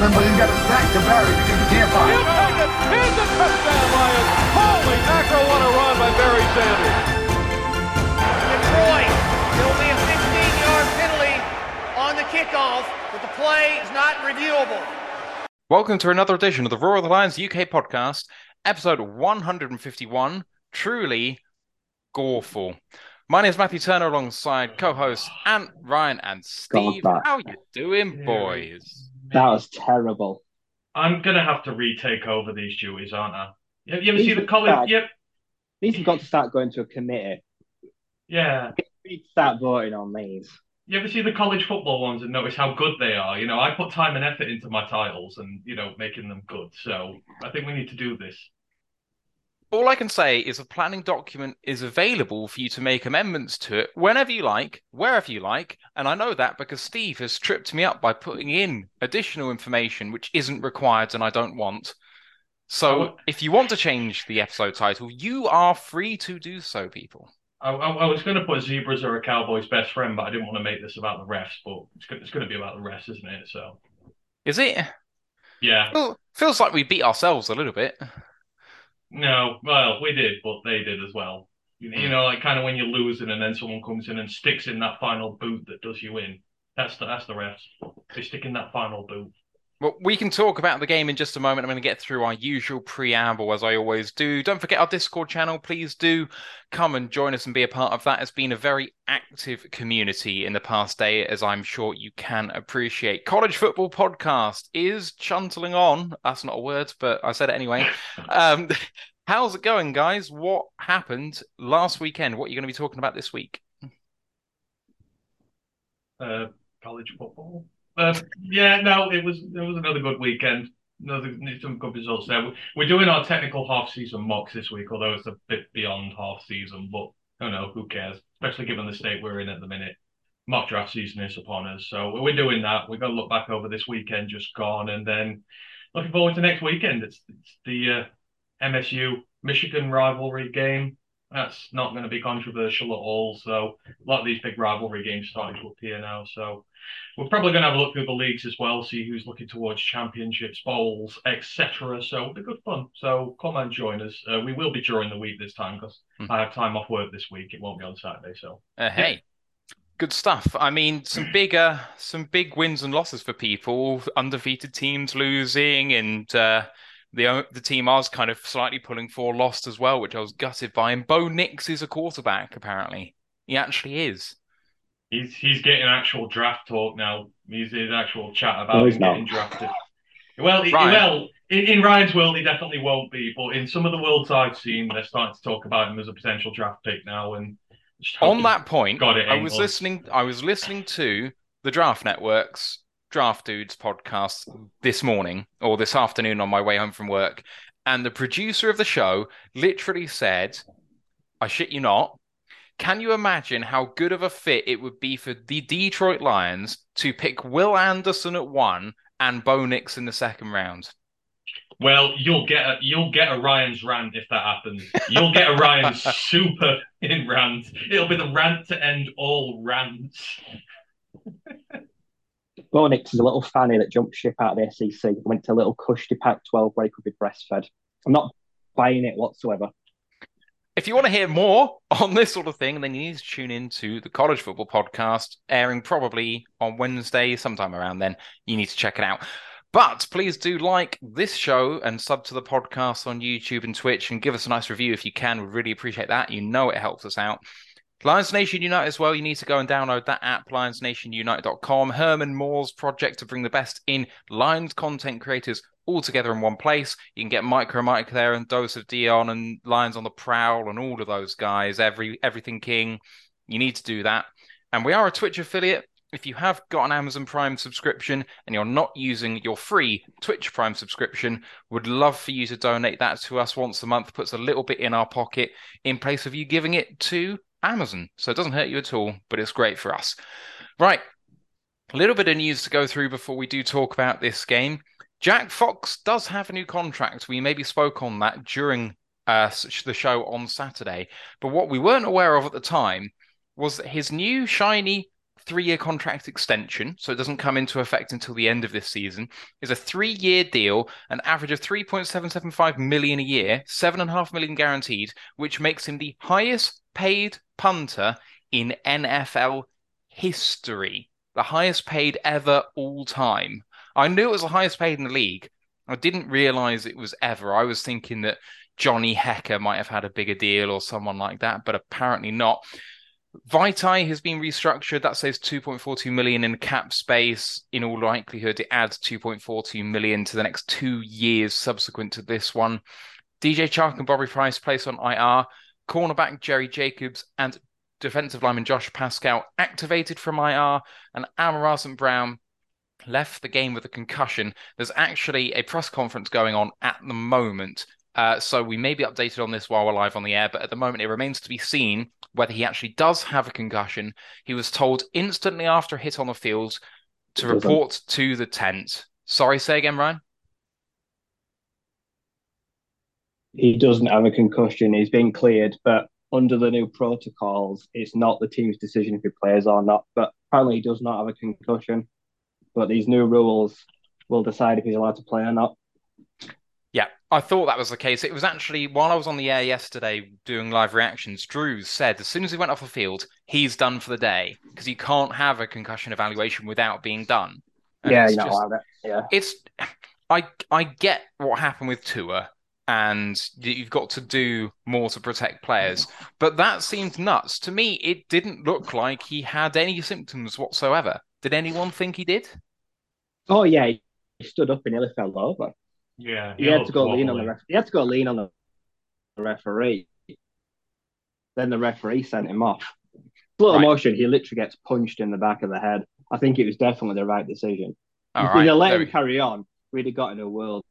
trying to tackle him, but he's got his back to Barry because he can't find He'll him. take it. Here's a touchdown, Lions. Holy mackerel, what a run by Barry Sanders. Detroit. It'll be a 15-yard penalty on the kickoff, but the play is not reviewable. Welcome to another edition of the Roar of the Lions UK podcast, episode 151. Truly goreful. My name is Matthew Turner alongside co-hosts Ant, Ryan, and Steve. that. How you doing, boys? That was terrible. I'm gonna have to retake over these duties, aren't I? You, you ever These see the college? Yep. These have got to start going to a committee. Yeah. We need to start voting on these. You ever see the college football ones and notice how good they are? You know, I put time and effort into my titles and you know making them good. So I think we need to do this. All I can say is a planning document is available for you to make amendments to it whenever you like, wherever you like, and I know that because Steve has tripped me up by putting in additional information which isn't required and I don't want. So if you want to change the episode title, you are free to do so, people. I, I, I was gonna put zebras are a cowboy's best friend, but I didn't want to make this about the refs. But it's it's gonna be about the refs, isn't it? So Is it? yeah. Well, feels like we beat ourselves a little bit. No, well, we did, but they did as well. You, you know, like kind of when you're losing and then someone comes in and sticks in that final boot that does you in. That's the that's the refs. They stick in that final boot. Well, we can talk about the game in just a moment. I'm going to get through our usual preamble as I always do. Don't forget our Discord channel. Please do come and join us and be a part of that. It's been a very active community in the past day, as I'm sure you can appreciate. College Football Podcast is chuntling on. That's not a word, but I said it anyway. Um, how's it going, guys? What happened last weekend? What are you going to be talking about this week? uh, college football. Uh, yeah, no, it was it was another good weekend. Another some good results there. We're doing our technical half season mocks this week, although it's a bit beyond half season. But don't know, who cares? Especially given the state we're in at the minute. Mock draft season is upon us, so we're doing that. We're to look back over this weekend just gone, and then looking forward to next weekend. It's, it's the uh, MSU Michigan rivalry game. That's not going to be controversial at all. So a lot of these big rivalry games starting to appear now. So we're probably going to have a look through the leagues as well, see who's looking towards championships, bowls, etc. So it'll be good fun. So come and join us. Uh, we will be during the week this time because Hmm. I have time off work this week. It won't be on Saturday. So Uh, hey, good stuff. I mean, some bigger, some big wins and losses for people. Undefeated teams losing, and uh, the the team I was kind of slightly pulling for lost as well, which I was gutted by. And Bo Nix is a quarterback. Apparently, he actually is. he's he's getting actual draft talk now. He's in actual chat about he's him getting drafted. Well, he- well, in, in Ryan's world, he definitely won't be. But in some of the worlds I've seen, they're starting to talk about him as a potential draft pick now. And On that point, Got it, I was Engels. listening. I was listening to the Draft Network's Draft Dudes podcast this morning or this afternoon on my way home from work, and the producer of the show literally said, "I shit you not." Can you imagine how good of a fit it would be for the Detroit Lions to pick Will Anderson at one and Bo Nix in the second round? Well, you'll get a you'll get a Ryan's rant if that happens. You'll get a Ryan's super in rant. It'll be the rant to end all rants. Bo Nix is a little fanny that jumped ship out of the SEC, went to a little cushy Pac 12 where he could be breastfed. I'm not buying it whatsoever. If you want to hear more on this sort of thing, then you need to tune into the College Football Podcast, airing probably on Wednesday, sometime around then. You need to check it out. But please do like this show and sub to the podcast on YouTube and Twitch and give us a nice review if you can. We really appreciate that. You know it helps us out. Lions Nation Unite as well. You need to go and download that app, lionsnationunite.com. Herman Moore's project to bring the best in Lions content creators all together in one place. You can get Micro Mike there and Dose of Dion and Lions on the Prowl and all of those guys, every everything King. You need to do that. And we are a Twitch affiliate. If you have got an Amazon Prime subscription and you're not using your free Twitch Prime subscription, would love for you to donate that to us once a month. Puts a little bit in our pocket in place of you giving it to Amazon. So it doesn't hurt you at all, but it's great for us. Right. A little bit of news to go through before we do talk about this game. Jack Fox does have a new contract. We maybe spoke on that during uh, the show on Saturday. But what we weren't aware of at the time was that his new shiny three year contract extension, so it doesn't come into effect until the end of this season, is a three year deal, an average of 3.775 million a year, seven and a half million guaranteed, which makes him the highest paid punter in NFL history. The highest paid ever all time. I knew it was the highest paid in the league. I didn't realize it was ever. I was thinking that Johnny Hekker might have had a bigger deal or someone like that, but apparently not. Vaitai has been restructured. That saves 2.42 million in cap space. In all likelihood, it adds 2.42 million to the next two years subsequent to this one. DJ Chark and Bobby Price placed on IR. Cornerback Jerry Jacobs and defensive lineman Josh Paschal activated from IR, and St. Brown left the game with a concussion. There's actually a press conference going on at the moment. Uh, so we may be updated on this while we're live on the air, but at the moment it remains to be seen whether he actually does have a concussion. He was told instantly after a hit on the field to report to the tent. Sorry, say again, Ryan. He doesn't have a concussion. He's been cleared, but under the new protocols, it's not the team's decision if he plays or not. But apparently, he does not have a concussion. But these new rules will decide if he's allowed to play or not. I thought that was the case. It was actually while I was on the air yesterday doing live reactions, Drew said as soon as he went off the field, he's done for the day because you can't have a concussion evaluation without being done. And yeah, you know, just, yeah. It's I I get what happened with Tua and you've got to do more to protect players. But that seemed nuts. To me, it didn't look like he had any symptoms whatsoever. Did anyone think he did? Oh yeah, he stood up and nearly fell over. Yeah, he, he had to go lean on the ref- he had to go lean on the referee. Then the referee sent him off. Slow right. motion, he literally gets punched in the back of the head. I think it was definitely the right decision. All if right. they let him carry on, we'd have got in a world.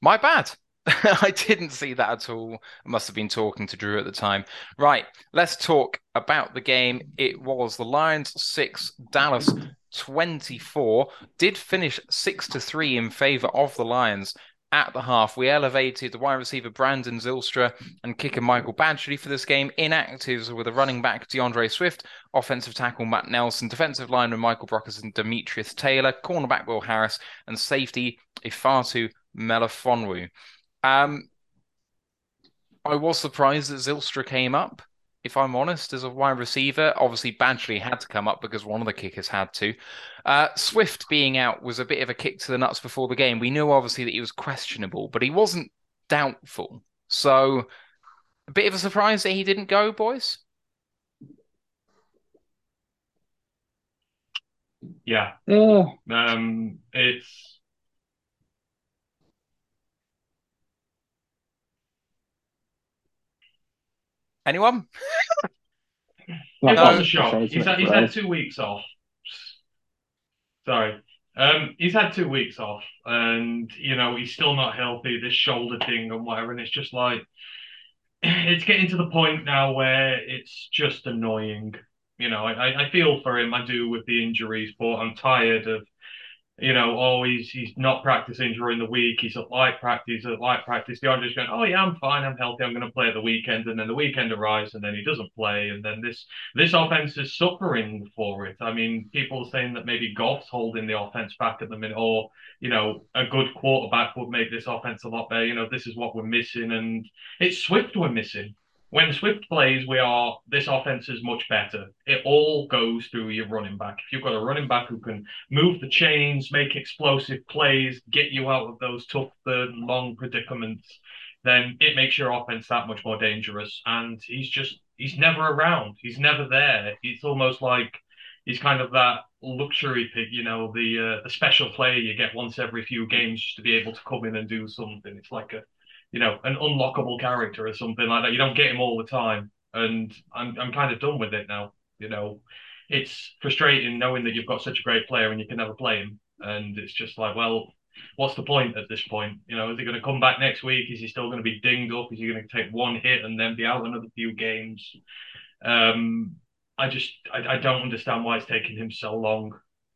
My bad. I didn't see that at all. I must have been talking to Drew at the time. Right, let's talk about the game. It was the Lions 6, Dallas 24. Did finish 6 to 3 in favor of the Lions at the half. We elevated the wide receiver Brandon Zylstra and kicker Michael Badgley for this game. Inactives with a running back DeAndre Swift, offensive tackle Matt Nelson, defensive lineman Michael Brockers and Demetrius Taylor, cornerback Will Harris, and safety Ifeatu Melafonwu. Um, I was surprised that Zylstra came up, if I'm honest, as a wide receiver. Obviously, Badgley had to come up because one of the kickers had to. Uh, Swift being out was a bit of a kick to the nuts before the game. We knew obviously that he was questionable, but he wasn't doubtful. So, a bit of a surprise that he didn't go, boys. Yeah. Yeah. Um, it's Anyone? it was a shock. He's had, he's had two weeks off. Sorry. Um, he's had two weeks off, and you know he's still not healthy. This shoulder thing and whatever, and it's just like it's getting to the point now where it's just annoying. You know, I, I feel for him. I do with the injuries, but I'm tired of you know, oh, he's he's not practicing during the week. He's at light practice, at light practice. The just going, oh yeah, I'm fine, I'm healthy, I'm going to play the weekend, and then the weekend arrives, and then he doesn't play, and then this this offense is suffering for it. I mean, people are saying that maybe Goff's holding the offense back at the minute, or you know, a good quarterback would make this offense a lot better. You know, this is what we're missing, and it's Swift we're missing when Swift plays, we are this offense is much better. It all goes through your running back. If you've got a running back who can move the chains, make explosive plays, get you out of those tough third and long predicaments, then it makes your offense that much more dangerous. And he's just he's never around. He's never there. It's almost like he's kind of that luxury pick, you know, the uh, the special player you get once every few games just to be able to come in and do something. It's like a you know, an unlockable character or something like that. You don't get him all the time, and I'm I'm kind of done with it now. You know, it's frustrating knowing that you've got such a great player and you can never play him, and it's just like, well, what's the point at this point? You know, is he going to come back next week? Is he still going to be dinged up? Is he going to take one hit and then be out another few games? Um, I just I, I don't understand why it's taking him so long.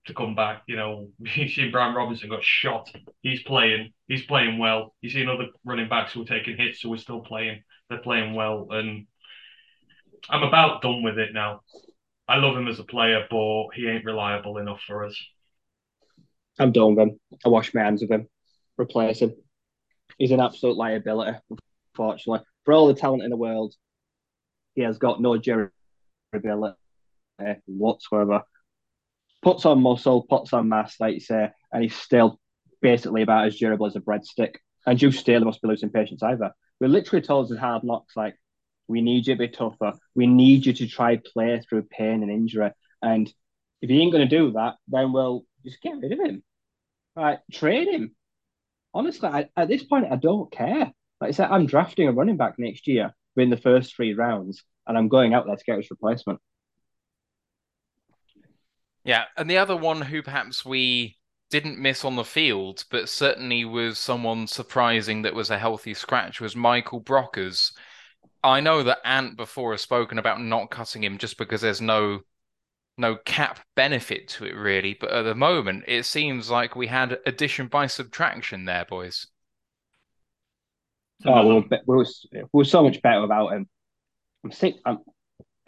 To come back. You know, you see Brian Robinson got shot. He's playing. He's playing well. You see other running backs who are taking hits who are still playing. They're playing well, and I'm about done with it now. I love him as a player, but he ain't reliable enough for us. I'm done with him. I wash my hands of him. Replace him. He's an absolute liability, unfortunately. For all the talent in the world, he has got no durability whatsoever. Puts on muscle, puts on mass, like you say, and he's still basically about as durable as a breadstick. And Duce Staley must be losing patience either. We're literally told us hard knocks like, we need you to be tougher. We need you to try play through pain and injury. And if he ain't going to do that, then we'll just get rid of him. Right, trade him. Honestly, I, at this point, I don't care. Like I said, I'm drafting a running back next year in the first three rounds, and I'm going out there to get his replacement. Yeah, and the other one who perhaps we didn't miss on the field, but certainly was someone surprising that was a healthy scratch was Michael Brockers. I know that Ant before has spoken about not cutting him just because there's no no cap benefit to it really, but at the moment it seems like we had addition by subtraction there, boys. Oh, we were, we were, we were so much better without him. I'm sick. I'm,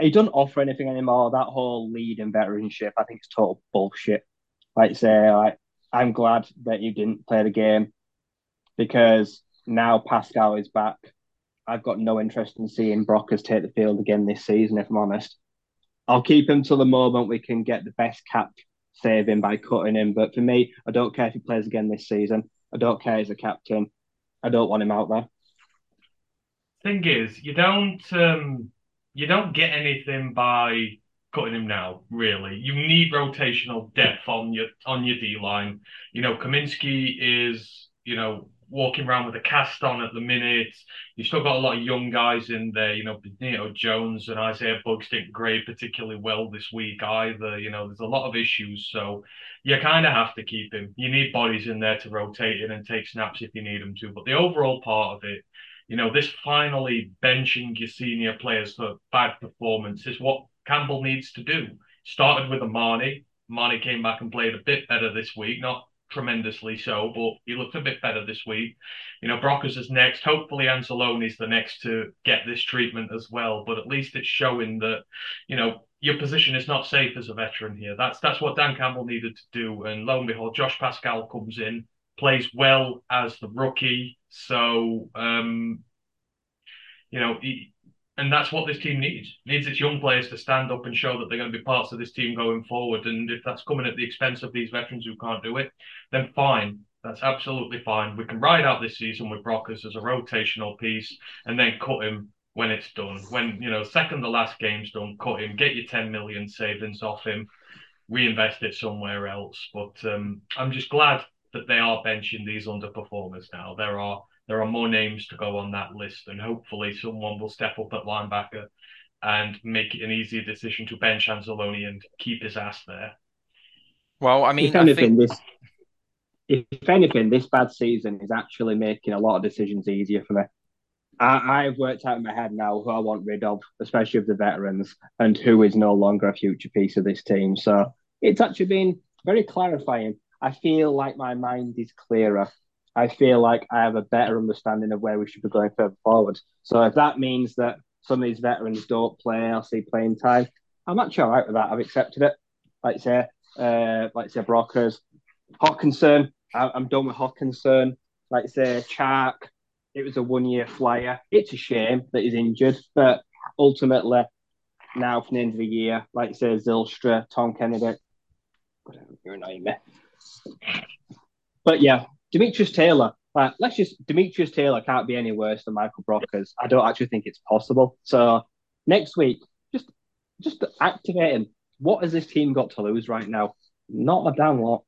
he doesn't offer anything anymore. That whole lead and veteranship, I think it's total bullshit. Like say, like I'm glad that you didn't play the game because now Paschal is back. I've got no interest in seeing Brockers take the field again this season, if I'm honest. I'll keep him till the moment we can get the best cap saving by cutting him. But for me, I don't care if he plays again this season. I don't care as a captain. I don't want him out there. Thing is, you don't um, you don't get anything by cutting him now. Really, you need rotational depth on your on your D line. You know, Cominsky is you know walking around with a cast on at the minute. You've still got a lot of young guys in there. You know, Benito Jones and Isaiah Buggs didn't grade particularly well this week either. You know, there's a lot of issues. So you kind of have to keep him. You need bodies in there to rotate in and take snaps if you need them to. But the overall part of it, you know, this finally benching your senior players for bad performance is what Campbell needs to do. Started with Amani. Amani came back and played a bit better this week, not tremendously so, but he looked a bit better this week. You know, Brockers is next. Hopefully, Anzalone's the next to get this treatment as well. But at least it's showing that, you know, your position is not safe as a veteran here. That's that's what Dan Campbell needed to do. And lo and behold, Josh Paschal comes in, plays well as the rookie. So, um, you know, he, and that's what this team needs. Needs its young players to stand up and show that they're going to be parts of this team going forward. And if that's coming at the expense of these veterans who can't do it, then fine. That's absolutely fine. We can ride out this season with Brockers as a rotational piece and then cut him when it's done. When, you know, second the last game's done, cut him, get your 10 million savings off him, reinvest it somewhere else. But um, I'm just glad that they are benching these underperformers now. There are there are more names to go on that list, and hopefully someone will step up at linebacker and make it an easier decision to bench Anzalone and keep his ass there. Well, I mean, if anything, think... this if anything, this bad season is actually making a lot of decisions easier for me. I, I've worked out in my head now who I want rid of, especially of the veterans, and who is no longer a future piece of this team. So it's actually been very clarifying. I feel like my mind is clearer I feel like I have a better understanding of where we should be going further forward. So if that means that some of these veterans don't play, I'll see playing time. I'm actually all right with that. I've accepted it. Like say, uh, like say Brockers, Hockenson. I, I'm done with Hockenson. Like say Chark. It was a one-year flyer. It's a shame that he's injured, but ultimately, now for the end of the year, like say Zylstra, Tom Kennedy. You're annoying me. But yeah, Demetrius Taylor, let's just Demetrius Taylor can't be any worse than Michael Brockers. I don't actually think it's possible. So next week, just just activate him. What has this team got to lose right now? Not a damn lot.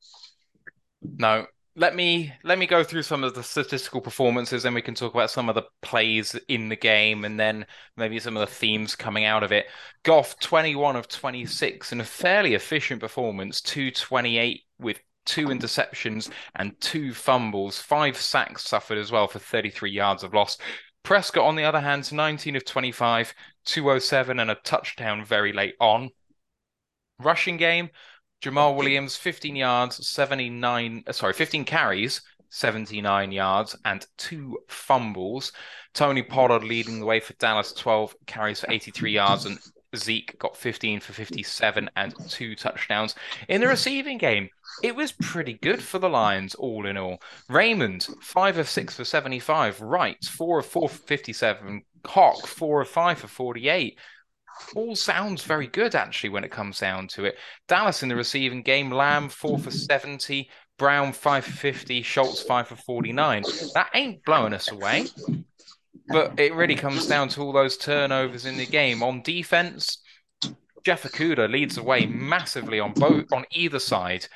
No. Let me let me go through some of the statistical performances, and we can talk about some of the plays in the game, and then maybe some of the themes coming out of it. Goff, twenty one of twenty six, and a fairly efficient performance, two twenty eight with two interceptions and two fumbles, five sacks suffered as well for 33 yards of loss. Prescott, on the other hand, 19 of 25, 207 and a touchdown very late on. Rushing game, Jamaal Williams, 15 yards, 79, uh, sorry, 15 carries, 79 yards, and two fumbles. Tony Pollard leading the way for Dallas, 12 carries for 83 yards, and Zeke got 15 for mm. 57 and two touchdowns. In the mm. receiving game, it was pretty good for the Lions, all in all. Raymond, 5 of 6 for 75. Wright, 4 of 4 for 57. Cock, 4 of 5 for 48. All sounds very good, actually, when it comes down to it. Dallas in the receiving game, Lamb, 4 for 70. Brown, 5 for 50. Schultz, 5 for 49. That ain't blowing us away. But it really comes down to all those turnovers in the game. On defense, Jeff Okudah leads the way massively on both on either side.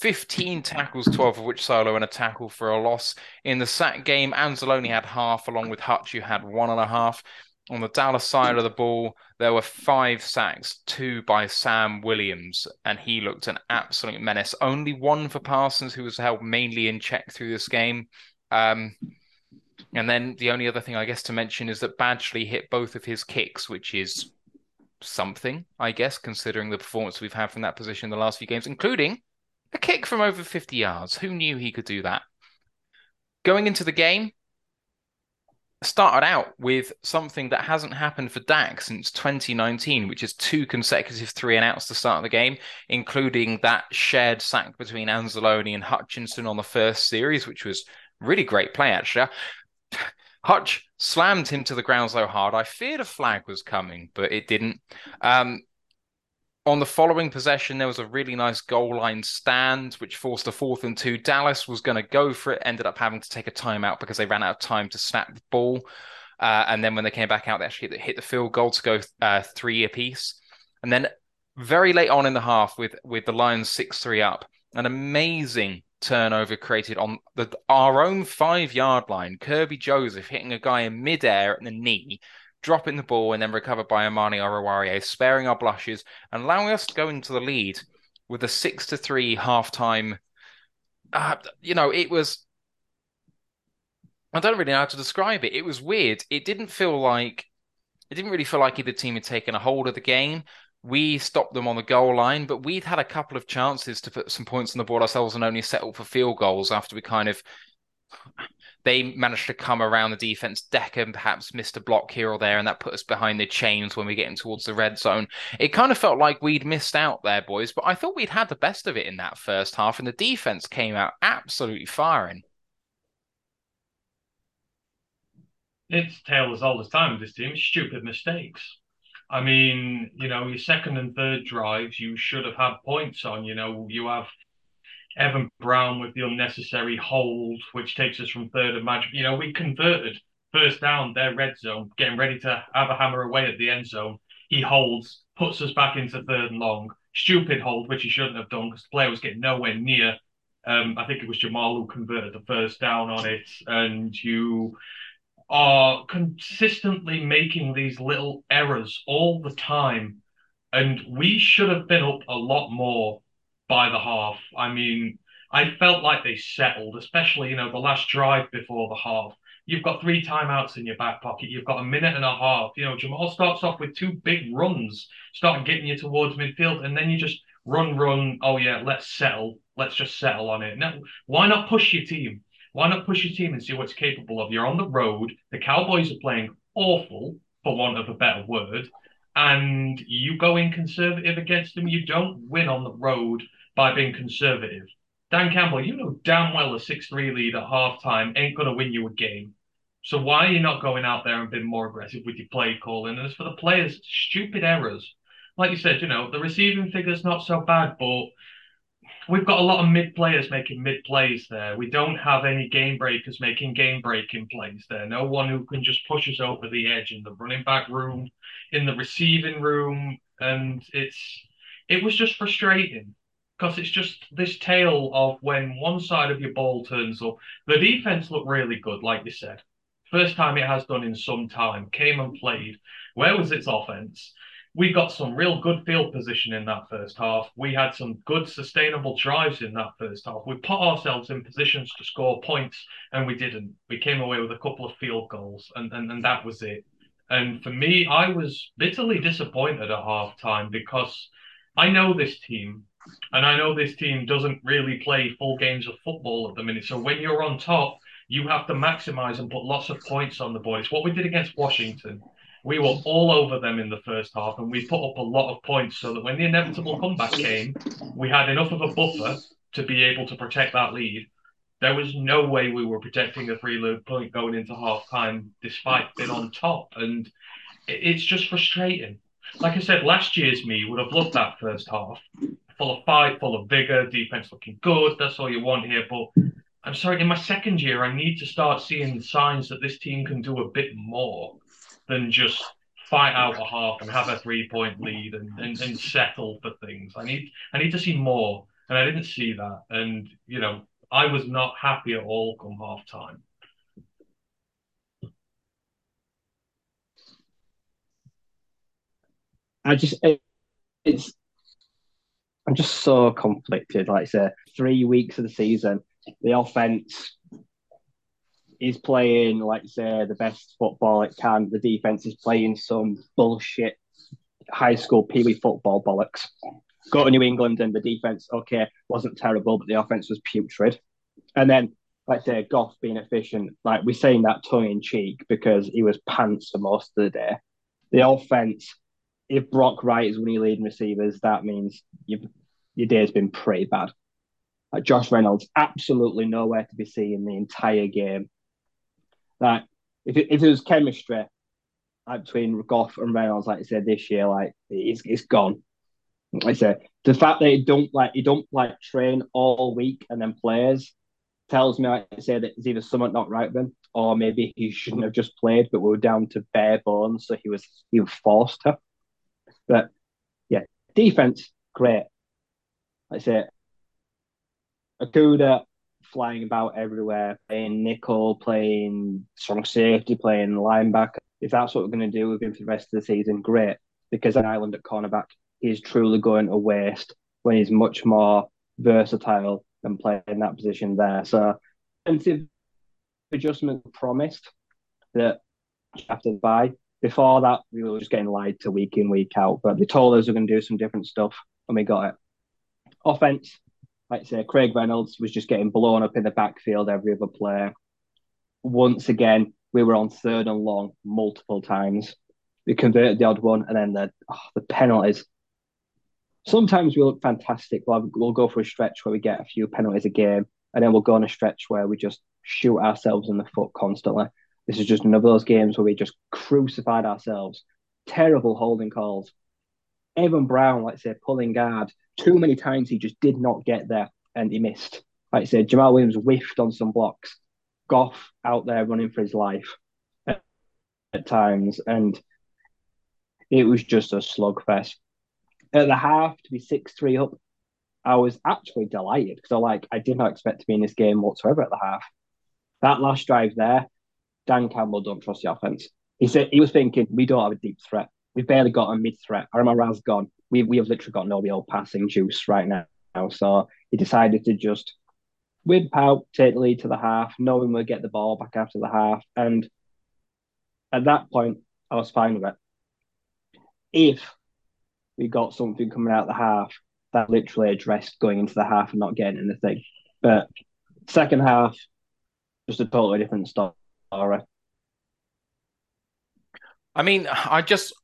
15 tackles, 12 of which solo and a tackle for a loss. In the sack game, Anzalone had half, along with Hutch, who had one and a half. On the Dallas side of the ball, there were five sacks, two by Sam Williams, and he looked an absolute menace. Only one for Parsons, who was held mainly in check through this game. Um, and then the only other thing I guess to mention is that Badgley hit both of his kicks, which is something, I guess, considering the performance we've had from that position in the last few games, including a kick from over 50 yards. Who knew he could do that? Going into the game, started out with something that hasn't happened for Dak since 2019, which is two consecutive three and outs to start the game, including that shared sack between Anzalone and Hutchinson on the first series, which was really great play, actually. Hutch slammed him to the ground so hard, I feared a flag was coming, but it didn't. Um, on the following possession, there was a really nice goal line stand, which forced a fourth and two. Dallas was going to go for it, ended up having to take a timeout because they ran out of time to snap the ball. Uh, and then when they came back out, they actually hit the, field goal to go uh, three apiece. And then very late on in the half, with with the Lions six three up, an amazing turnover created on the, our own five yard line. Kerby Joseph hitting a guy in midair at the knee, dropping the ball, and then recovered by Amani Oruwariye, sparing our blushes and allowing us to go into the lead with a six to three halftime. Uh, you know, it was. I don't really know how to describe it. It was weird. It didn't feel like. It didn't really feel like either team had taken a hold of the game we stopped them on the goal line, but we'd had a couple of chances to put some points on the board ourselves and only settled for field goals after we kind of they managed to come around the defense deck and perhaps missed a block here or there, and that put us behind the chains when we get in towards the red zone. It kind of felt like we'd missed out there, boys, but I thought we'd had the best of it in that first half, and the defense came out absolutely firing. It's tale all the time with this team. Stupid mistakes. I mean, you know, your second and third drives, you should have had points on. You know, you have Evan Brown with the unnecessary hold, which takes us from third and magic. You know, we converted first down, their red zone, getting ready to have a hammer away at the end zone. He holds, puts us back into third and long. Stupid hold, which he shouldn't have done because the player was getting nowhere near. Um, I think it was Jamal who converted the first down on it, and you are consistently making these little errors all the time. And we should have been up a lot more by the half. I mean, I felt like they settled, especially, you know, the last drive before the half. You've got three timeouts in your back pocket. You've got a minute and a half. You know, Jamal starts off with two big runs, starting getting you towards midfield, and then you just run, run. Oh, yeah, let's settle. Let's just settle on it. Now, why not push your team? Why not push your team and see what's capable of? You're on the road. The Cowboys are playing awful, for want of a better word, and you go in conservative against them. You don't win on the road by being conservative. Dan Campbell, you know damn well a 6 3 lead at halftime ain't going to win you a game. So why are you not going out there and being more aggressive with your play calling? And as for the players, stupid errors. Like you said, you know, the receiving figure's not so bad, but we've got a lot of mid players making mid plays there. We don't have any game breakers making game breaking plays there. No one who can just push us over the edge in the running back room, in the receiving room, and it's it was just frustrating because it's just this tale of when one side of your ball turns up. The defense looked really good, like you said. First time it has done in some time. Came and played. Where was its offense? We got some real good field position in that first half. We had some good sustainable drives in that first half. We put ourselves in positions to score points and we didn't. We came away with a couple of field goals and, and, and that was it. And for me, I was bitterly disappointed at half time because I know this team. And I know this team doesn't really play full games of football at the minute. So when you're on top, you have to maximize and put lots of points on the board. It's what we did against Washington. We were all over them in the first half and we put up a lot of points so that when the inevitable comeback came, we had enough of a buffer to be able to protect that lead. There was no way we were protecting a three lead point going into half time despite being on top. And it's just frustrating. Like I said, last year's me would have loved that first half. Full of fight, full of vigor, defense looking good. That's all you want here. But I'm sorry, in my second year, I need to start seeing signs that this team can do a bit more than just fight out a half and have a three point lead and, and, and settle for things. I need I need to see more. And I didn't see that. And, you know, I was not happy at all come half time. I just it, it's I'm just so conflicted. Like I say, three weeks of the season, the offense is playing, like say, the best football it can. The defense is playing some bullshit high school pee wee football bollocks. Go to New England and the defense, okay, wasn't terrible, but the offense was putrid. And then, like say, Goff being efficient, like we're saying that tongue in cheek because he was pants for most of the day. The offense if Brock Wright is one of your leading receivers, that means you your day's been pretty bad. Josh Reynolds, absolutely nowhere to be seen the entire game. Like if it, if it was chemistry like between Goff and Reynolds, like I said this year, like it's it's gone. Like I said, the fact that he don't like he don't like train all week and then plays tells me, like I say, that it's either something not right then, or maybe he shouldn't have just played, but we were down to bare bones, so he was he was forced to. But yeah, defense, great. I say Okudah flying about everywhere, playing nickel, playing strong safety, playing linebacker. If that's what we're going to do with him for the rest of the season, great. Because an island at cornerback is truly going to waste when he's much more versatile than playing that position there. So, defensive adjustment promised that after the bye, before that, we were just getting lied to week in, week out. But they told us we're going to do some different stuff, and we got it. Offense, like I say, Craig Reynolds was just getting blown up in the backfield every other player. Once again, we were on third and long multiple times. We converted the odd one, and then the oh, the penalties. Sometimes we look fantastic. We'll, we'll go for a stretch where we get a few penalties a game, and then we'll go on a stretch where we just shoot ourselves in the foot constantly. This is just another of those games where we just crucified ourselves. Terrible holding calls. Evan Brown, like I say, pulling guard. Too many times he just did not get there and he missed. Like I said, Jamaal Williams whiffed on some blocks. Goff out there running for his life at, at times. And it was just a slugfest. At the half, to be 6 3 up, I was actually delighted because I like I did not expect to be in this game whatsoever at the half. That last drive there, Dan Campbell don't trust the offense. He said he was thinking we don't have a deep threat. We've barely got a mid threat. Amon-Ra's gone. We we have literally got no real passing juice right now. So he decided to just whip out, take the lead to the half, knowing we'll get the ball back after the half. And at that point, I was fine with it. If we got something coming out the half that literally addressed going into the half and not getting anything. But second half, just a totally different story. I mean, I just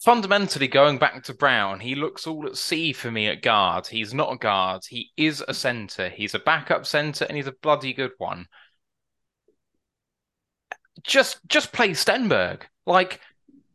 fundamentally going back to Brown, he looks all at sea for me at guard. He's not a guard. He is a centre. He's a backup centre, and he's a bloody good one. Just, just play Stenberg. Like,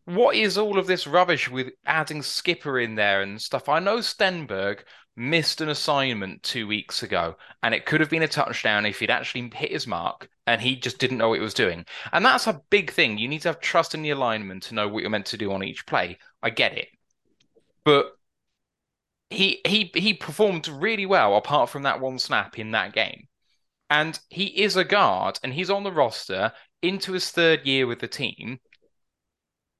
what is all of this rubbish with adding Skipper in there and stuff? I know Stenberg missed an assignment two weeks ago, and it could have been a touchdown if he'd actually hit his mark and he just didn't know what he was doing. And that's a big thing. You need to have trust in the alignment to know what you're meant to do on each play. I get it. But he he he performed really well apart from that one snap in that game. And he is a guard and he's on the roster into his third year with the team.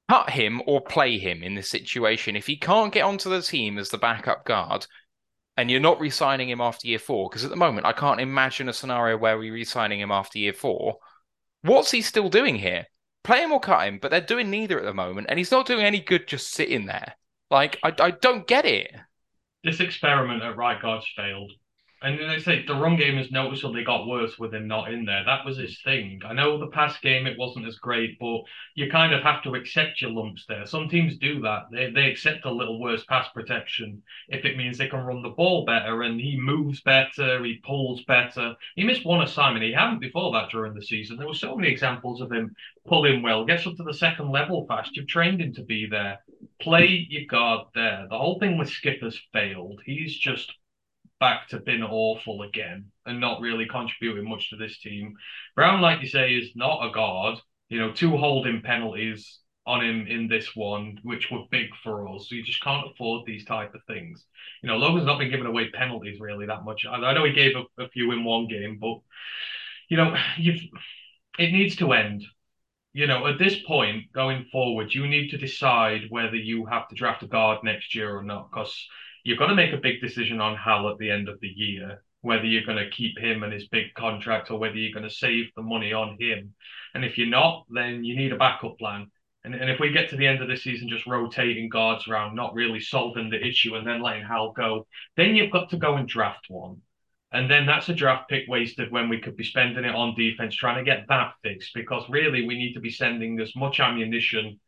Cut him or play him in this situation. If he can't get onto the team as the backup guard, and you're not re-signing him after year four, because at the moment I can't imagine a scenario where we're re-signing him after year four. What's he still doing here? Play him or cut him, but they're doing neither at the moment, and he's not doing any good just sitting there. Like I, I don't get it. this experiment at right guard's failed. And they say the run game has noticeably got worse with him not in there. That was his thing. I know the past game it wasn't as great, but you kind of have to accept your lumps there. Some teams do that. They they accept a little worse pass protection if it means they can run the ball better and he moves better, he pulls better. He missed one assignment. He hadn't before that during the season. There were so many examples of him pulling well, gets up to the second level fast. You've trained him to be there. Play your guard there. The whole thing with Skipper's failed. He's just back to being awful again and not really contributing much to this team. Brown, like you say, is not a guard. You know, two holding penalties on him in this one, which were big for us. So you just can't afford these type of things. You know, Logan's not been giving away penalties really that much. I, I know he gave a, a few in one game, but you know, you've it needs to end. You know, at this point going forward, you need to decide whether you have to draft a guard next year or not, because you've got to make a big decision on Hal at the end of the year, whether you're going to keep him and his big contract or whether you're going to save the money on him. And if you're not, then you need a backup plan. And, and if we get to the end of the season just rotating guards around, not really solving the issue and then letting Hal go, then you've got to go and draft one. And then that's a draft pick wasted when we could be spending it on defense trying to get that fixed because really we need to be sending as much ammunition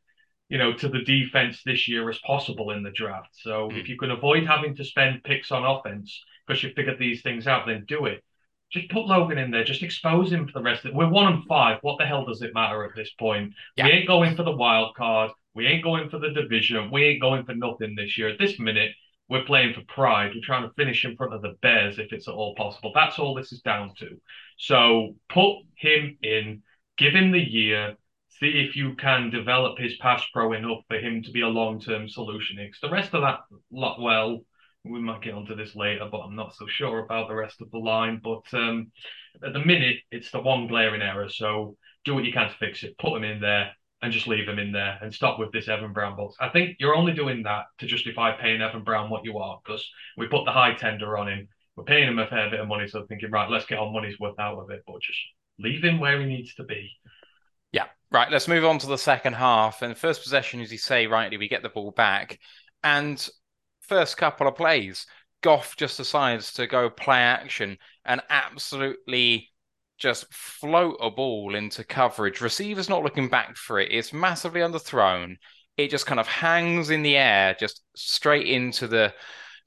you know, to the defense this year as possible in the draft. So mm. if you can avoid having to spend picks on offense because you figured these things out, then do it. Just put Logan in there. Just expose him for the rest of it. We're one and five. What the hell does it matter at this point? Yeah. We ain't going for the wild card. We ain't going for the division. We ain't going for nothing this year. At this minute, we're playing for pride. We're trying to finish in front of the Bears if it's at all possible. That's all this is down to. So put him in, give him the year, see if you can develop his pass pro enough for him to be a long term solution. Because the rest of that lot, well, we might get onto this later, but I'm not so sure about the rest of the line. But um, at the minute, it's the one glaring error. So do what you can to fix it. Put him in there and just leave him in there and stop with this Evan Brown box. I think you're only doing that to justify paying Evan Brown what you are because we put the high tender on him. We're paying him a fair bit of money, so thinking, right, let's get our money's worth out of it, but just leave him where he needs to be. Right. Let's move on to the second half. And first possession, as you say rightly, we get the ball back. And first couple of plays, Goff just decides to go play action and absolutely just float a ball into coverage. Receiver's not looking back for it. It's massively underthrown. It just kind of hangs in the air, just straight into the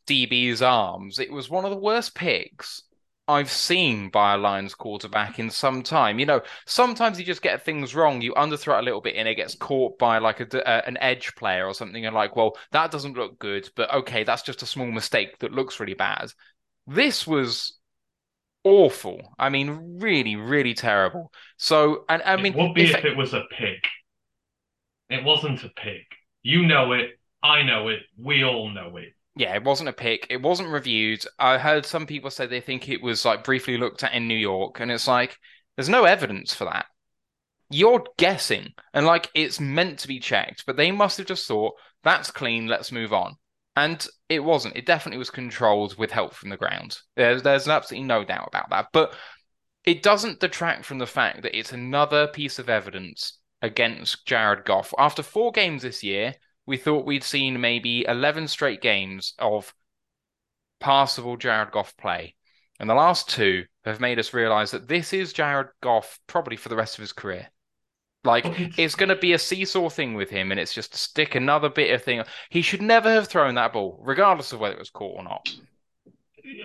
DB's arms. It was one of the worst picks I've seen by a Lions quarterback in some time. You know, sometimes you just get things wrong. You underthrow it a little bit and it gets caught by like a, uh, an edge player or something. And like, well, that doesn't look good, but okay, that's just a small mistake that looks really bad. This was awful. I mean, really, really terrible. So, and I mean, it would be if, if it was a pick. It wasn't a pick. You know it. I know it. We all know it yeah, it wasn't a pick. It wasn't reviewed. I heard some people say they think it was like briefly looked at in New York, and it's like there's no evidence for that. You're guessing, and like it's meant to be checked, but they must have just thought that's clean. Let's move on. And it wasn't. It definitely was controlled with help from the ground. There's there's absolutely no doubt about that. But it doesn't detract from the fact that it's another piece of evidence against Jared Goff. After four games this year, we thought we'd seen maybe 11 straight games of passable Jared Goff play. And the last two have made us realize that this is Jared Goff probably for the rest of his career. Like it's going to be a seesaw thing with him, and it's just to stick another bit of thing. He should never have thrown that ball, regardless of whether it was caught or not.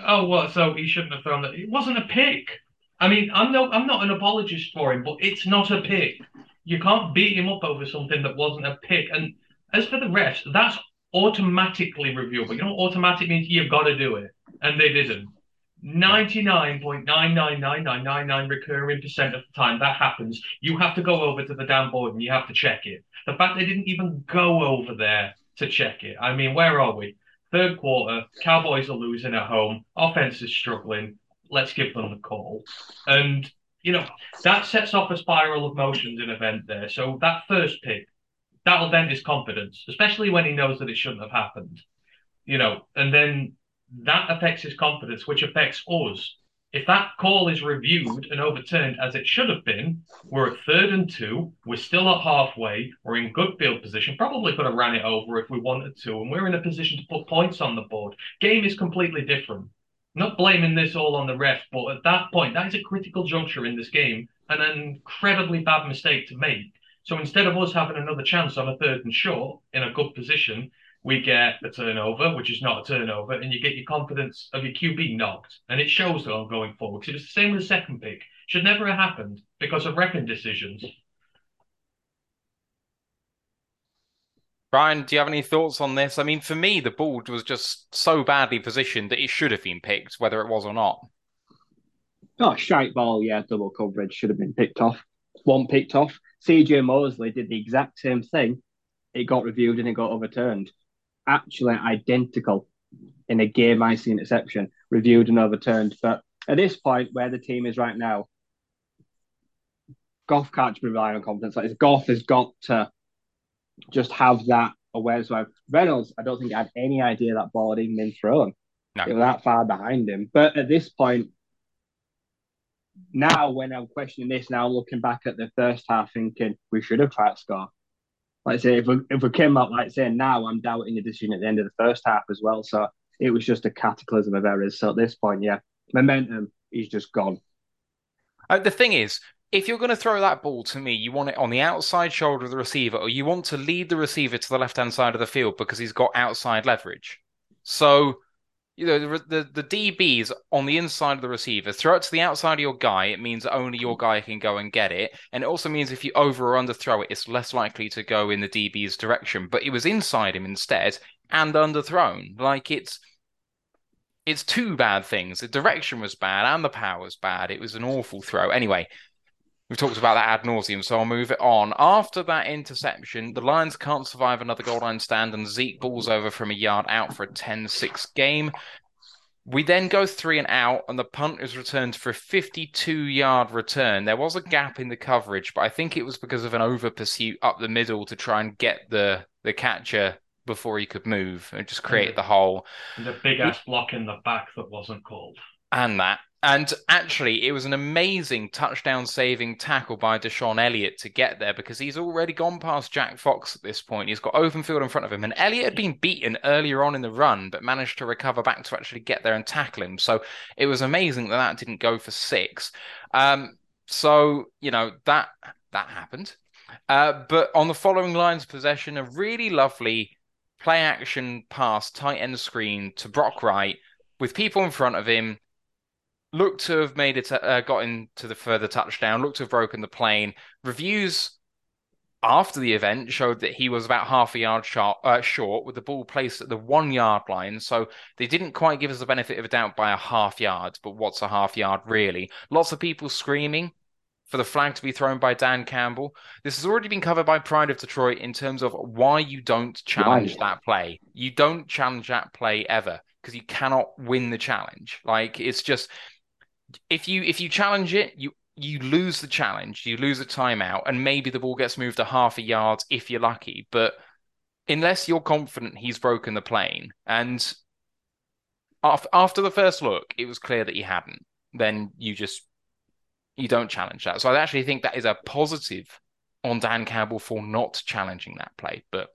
Oh well, so he shouldn't have thrown that. It wasn't a pick. I mean, I'm no, I'm not an apologist for him, but it's not a pick. You can't beat him up over something that wasn't a pick. And as for the rest, that's automatically reviewable. You know what automatic means? You've got to do it. And they didn't. 99.999999 recurring percent of the time that happens, you have to go over to the damn board and you have to check it. The fact they didn't even go over there to check it. I mean, where are we? Third quarter, Cowboys are losing at home, offense is struggling. Let's give them the call. And, you know, that sets off a spiral of motions in event there. So that first pick, that'll dent his confidence, especially when he knows that it shouldn't have happened. You know, and then that affects his confidence, which affects us If that call is reviewed and overturned as it should have been, we're at third and two. We're still at halfway. We're in good field position. Probably could have ran it over if we wanted to, and we're in a position to put points on the board. Game is completely different. Not blaming this all on the ref, but at that point, that is a critical juncture in this game and an incredibly bad mistake to make. So instead of us having another chance on a third and short in a good position, we get a turnover, which is not a turnover, and you get your confidence of your QB knocked. And it shows on going forward. because It was the same with the second pick. Should never have happened because of repping decisions. Brian, do you have any thoughts on this? I mean, for me, the ball was just so badly positioned that it should have been picked, whether it was or not. Oh, shite ball, yeah, double coverage should have been picked off. One picked off. CJ Mosley did the exact same thing. It got reviewed and it got overturned. Actually identical in a game icing interception, reviewed and overturned. But at this point, where the team is right now, Goff can't rely on confidence. Like Goff has got to just have that awareness. Reynolds, I don't think had any idea that ball had even been thrown. No. It was that far behind him. But at this point, now when I'm questioning this, now looking back at the first half, thinking we should have tried to score. Like I say, if we if we came up like saying now, I'm doubting the decision at the end of the first half as well. So it was just a cataclysm of errors. So at this point, yeah, momentum is just gone. Uh, the thing is, if you're going to throw that ball to me, you want it on the outside shoulder of the receiver, or you want to lead the receiver to the left hand side of the field because he's got outside leverage. So, you know, the, the, the DBs on the inside of the receiver, throw it to the outside of your guy. It means only your guy can go and get it. And it also means if you over or under throw it, it's less likely to go in the DB's direction. But it was inside him instead and underthrown. Like it's. It's two bad things. The direction was bad and the power was bad. It was an awful throw. Anyway, We've talked about that ad nauseum, so I'll move it on. After that interception, the Lions can't survive another goal line stand, and Zeke balls over from a yard out for a 10 6 game. We then go three and out, and the punt is returned for a 52 yard return. There was a gap in the coverage, but I think it was because of an over pursuit up the middle to try and get the, the catcher before he could move and just create mm. the hole. And a big ass block in the back that wasn't called. And that. And actually, it was an amazing touchdown saving tackle by DeShon Elliott to get there because he's already gone past Jack Fox at this point. He's got open field in front of him. And Elliott had been beaten earlier on in the run, but managed to recover back to actually get there and tackle him. So it was amazing that that didn't go for six. Um, so, you know, that that happened. Uh, but on the following lines of possession, a really lovely play action pass, tight end screen to Brock Wright with people in front of him looked to have made it, uh, got into the further touchdown, looked to have broken the plane. Reviews after the event showed that he was about half a yard short, uh, short with the ball placed at the one yard line. So they didn't quite give us the benefit of a doubt by a half yard. But what's a half yard really? Lots of people screaming for the flag to be thrown by Dan Campbell. This has already been covered by Pride of Detroit in terms of why you don't challenge Why? that play. You don't challenge that play ever because you cannot win the challenge. Like it's just if you if you challenge it, you you lose the challenge, you lose a timeout, and maybe the ball gets moved a half a yard if you're lucky. But unless you're confident he's broken the plane, and after the first look, it was clear that he hadn't, then you just you don't challenge that. So I actually think that is a positive on Dan Campbell for not challenging that play. But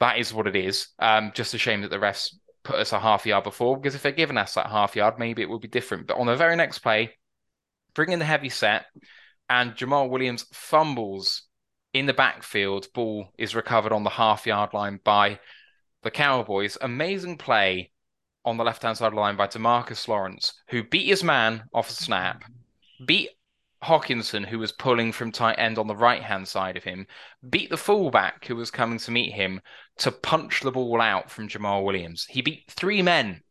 that is what it is. Um, just a shame that the refs put us a half yard before because if they'd given us that half yard, maybe it would be different. But on the very next play, bring in the heavy set, and Jamaal Williams fumbles in the backfield. Ball is recovered on the half yard line by the Cowboys. Amazing play on the left hand side of the line by Demarcus Lawrence, who beat his man off a snap, beat Hockenson, who was pulling from tight end on the right hand side of him, beat the fullback who was coming to meet him to punch the ball out from Jamaal Williams. He beat three men,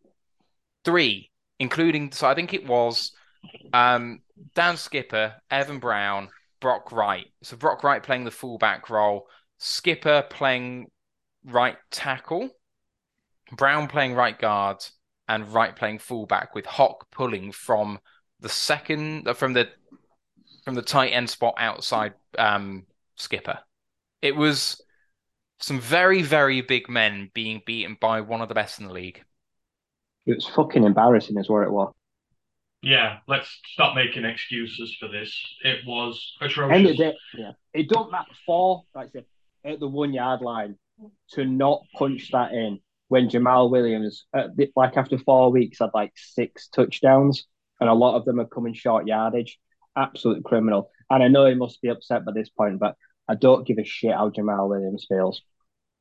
three, including, so I think it was um, Dan Skipper, Evan Brown, Brock Wright. So Brock Wright playing the fullback role, Skipper playing right tackle, Brown playing right guard, and Wright playing fullback with Hawk pulling from the second uh, from the from the tight end spot outside um, Skipper. It was some very, very big men being beaten by one of the best in the league. It was fucking embarrassing, is what it was. Yeah, let's stop making excuses for this. It was atrocious. End of day, yeah. It don't matter for like I said, at the one yard line to not punch that in when Jamaal Williams, at the, like after four weeks, had like six touchdowns, and a lot of them are coming short yardage. Absolute criminal. And I know he must be upset by this point, but I don't give a shit how Jamaal Williams feels.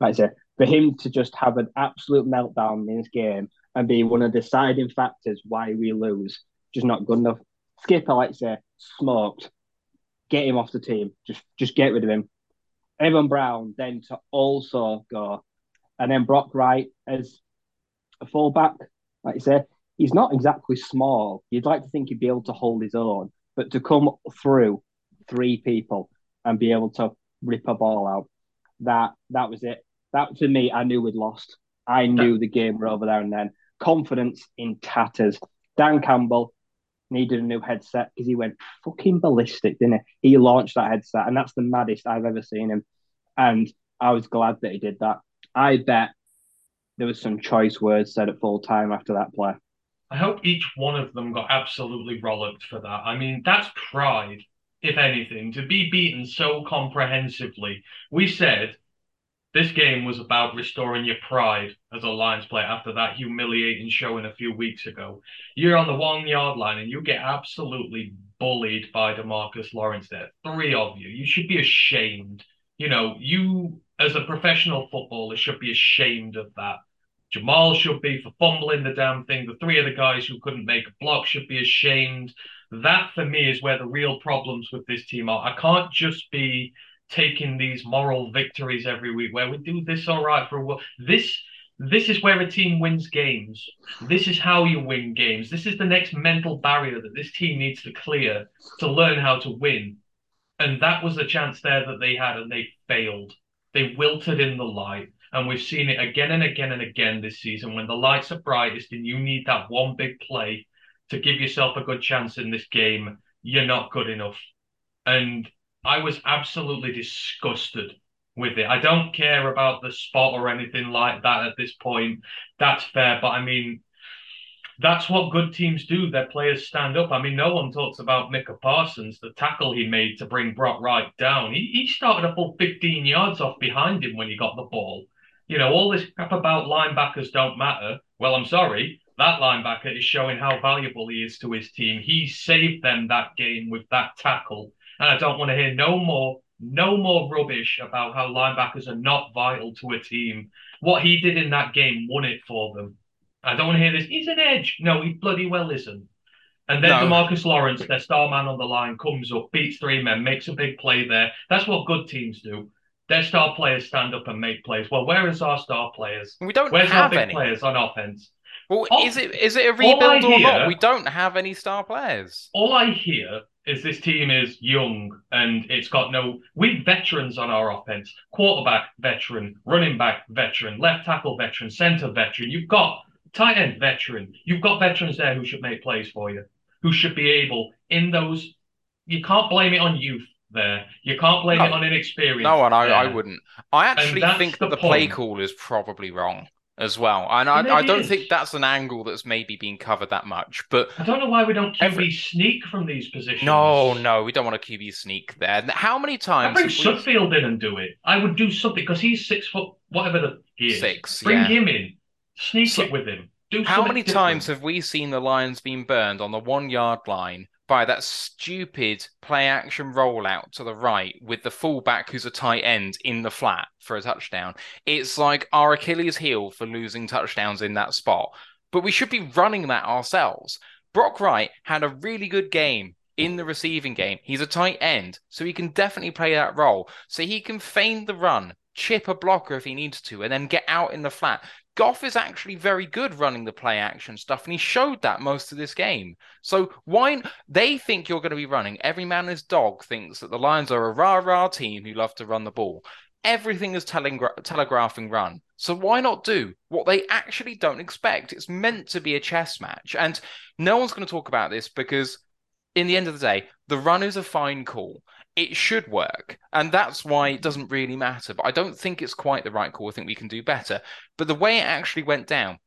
Like I say, for him to just have an absolute meltdown in this game and be one of the deciding factors why we lose, just not good enough. Skipper, like I say, smoked. Get him off the team. Just just get rid of him. Evan Brown then to also go. And then Brock Wright as a fullback, like you say, he's not exactly small. You'd like to think he'd be able to hold his own, but to come through three people and be able to rip a ball out, that that was it. That to me, I knew we'd lost. I knew the game were over there and then. Confidence in tatters. Dan Campbell needed a new headset because he went fucking ballistic, didn't he? He launched that headset, and that's the maddest I've ever seen him. And I was glad that he did that. I bet there was some choice words said at full time after that play. I hope each one of them got absolutely rollocked for that. I mean, that's pride, if anything, to be beaten so comprehensively. We said this game was about restoring your pride as a Lions player after that humiliating showing a few weeks ago. You're on the one yard line and you get absolutely bullied by Demarcus Lawrence there. Three of you. You should be ashamed. You know, you as a professional footballer should be ashamed of that. Jamaal should be for fumbling the damn thing. The three of the guys who couldn't make a block should be ashamed. That for me is where the real problems with this team are. I can't just be taking these moral victories every week where we do this all right for a while. This this is where a team wins games. This is how you win games. This is the next mental barrier that this team needs to clear to learn how to win. And that was the chance there that they had, and they failed. They wilted in the light. And we've seen it again and again and again this season. When the lights are brightest and you need that one big play to give yourself a good chance in this game, you're not good enough. And I was absolutely disgusted with it. I don't care about the spot or anything like that at this point. That's fair. But I mean, that's what good teams do. Their players stand up. I mean, no one talks about Micah Parsons, the tackle he made to bring Brock Wright down. He, he started a full 15 yards off behind him when he got the ball. You know, all this crap about linebackers don't matter. Well, I'm sorry. That linebacker is showing how valuable he is to his team. He saved them that game with that tackle and I don't want to hear no more, no more rubbish about how linebackers are not vital to a team. What he did in that game won it for them. I don't want to hear this. He's an edge. No, he bloody well isn't. And then no. Demarcus Lawrence, their star man on the line, comes up, beats three men, makes a big play there. That's what good teams do. Their star players stand up and make plays. Well, where is our star players? We don't Where's have our big any players on offense? Well, all, is it is it a rebuild or not? We don't have any star players. All I hear is this team is young and it's got no we veterans on our offense quarterback veteran running back veteran left tackle veteran center veteran you've got tight end veteran you've got veterans there who should make plays for you who should be able in those you can't blame it on youth there you can't blame No. it on inexperience No, and I. I wouldn't. I actually think the that the play call is probably wrong as well, and I, I don't think that's an angle that's maybe been covered that much. But I don't know why we don't QB Every- sneak from these positions. no, no, we don't want to QB sneak there. How many times? I bring have we- Sudfeld in and do it. I would do something because he's six foot, whatever the he is. Six, Bring yeah. him in. Sneak So- it with him. Do How many different. times have we seen the Lions being burned on the one yard line by that stupid play action rollout to the right with the fullback who's a tight end in the flat for a touchdown? It's like our Achilles heel for losing touchdowns in that spot. But we should be running that ourselves. Brock Wright had a really good game in the receiving game. He's a tight end, so he can definitely play that role. So he can feign the run, chip a blocker if he needs to, and then get out in the flat. Goff is actually very good running the play action stuff, and he showed that most of this game. So why they think you're going to be running? Every man his dog thinks that the Lions are a rah rah team who love to run the ball. Everything is telegra- telegraphing run. So why not do what they actually don't expect? It's meant to be a chess match, and no one's going to talk about this because, in the end of the day, the run is a fine call it should work. And that's why it doesn't really matter. But I don't think it's quite the right call. I think we can do better. But the way it actually went down,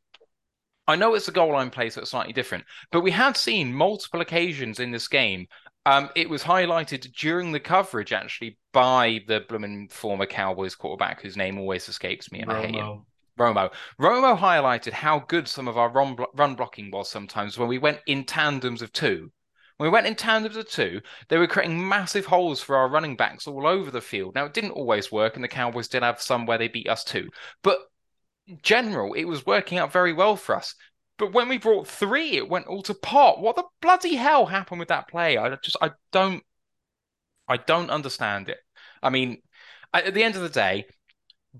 I know it's a goal line play, so it's slightly different, but we had seen multiple occasions in this game. Um, it was highlighted during the coverage actually by the Bloomin' former Cowboys quarterback, whose name always escapes me, and I hate him. Romo. Romo. Romo highlighted how good some of our run, run blocking was sometimes when we went in tandems of two. When we went in tandems of two, they were creating massive holes for our running backs all over the field. Now, it didn't always work, and the Cowboys did have some where they beat us too. But general, it was working out very well for us. But when we brought three, it went all to pot. What the bloody hell happened with that play? I just, I don't, I don't understand it. I mean, at the end of the day,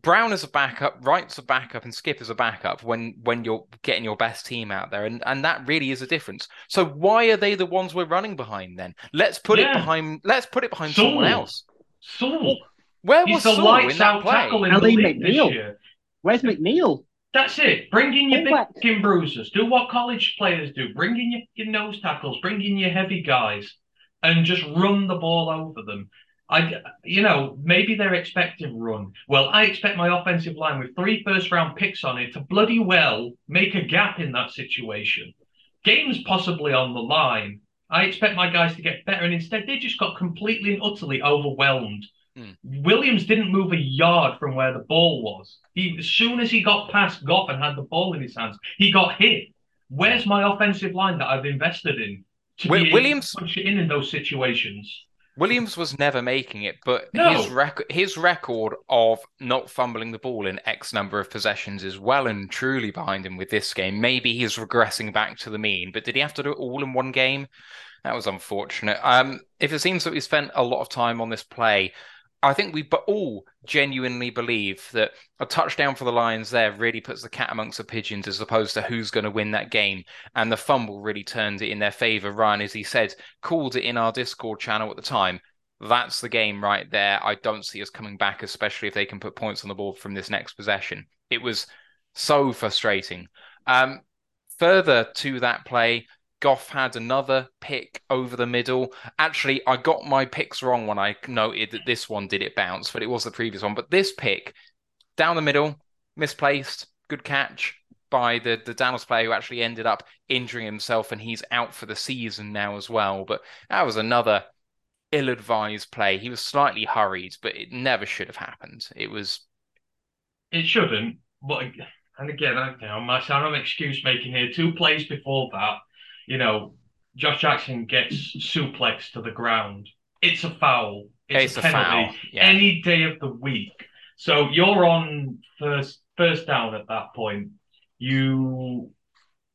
Brown is a backup, Wright's a backup, and Skip is a backup when when you're getting your best team out there, and and that really is a difference. So why are they the ones we're running behind then? Let's put it behind. Let's put it behind Sewell. someone else. Sewell. Where He's was the Sewell lights in that out play? tackle in the Ali this McNeil. year. Where's McNeil? That's it. Bring in your Fullback. big skin bruisers. Do what college players do. Bring in your, your nose tackles. Bring in your heavy guys, and just run the ball over them. I, you know, maybe they're expecting run. Well, I expect my offensive line with three first round picks on it to bloody well make a gap in that situation. Games possibly on the line. I expect my guys to get better, and instead they just got completely and utterly overwhelmed. Hmm. Williams didn't move a yard from where the ball was. He, as soon as he got past Goff and had the ball in his hands, he got hit. Where's my offensive line that I've invested in to Wi- be able Williams- to punch it in in those situations? Williams was never making it, but No. his record his record of not fumbling the ball in X number of possessions is well and truly behind him with this game. Maybe he's regressing back to the mean, but did he have to do it all in one game? That was unfortunate. Um, if it seems that we spent a lot of time on this play, I think we all genuinely believe that a touchdown for the Lions there really puts the cat amongst the pigeons as opposed to who's going to win that game. And the fumble really turned it in their favor. Ryan, as he said, called it in our Discord channel at the time. That's the game right there. I don't see us coming back, especially if they can put points on the board from this next possession. It was so frustrating. Um, further to that play, Goff had another pick over the middle. Actually, I got my picks wrong when I noted that this one did it bounce, but it was the previous one. But this pick down the middle, misplaced, good catch by the, the Dallas player who actually ended up injuring himself, and he's out for the season now as well. But that was another ill advised play. He was slightly hurried, but it never should have happened. It was It shouldn't, but and again, I, you know, I'm excuse making here. Two plays before that, you know, Josh Jackson gets suplexed to the ground. It's a foul. It's, It's a a penalty foul, yeah. any day of the week. So you're on first first down at that point. You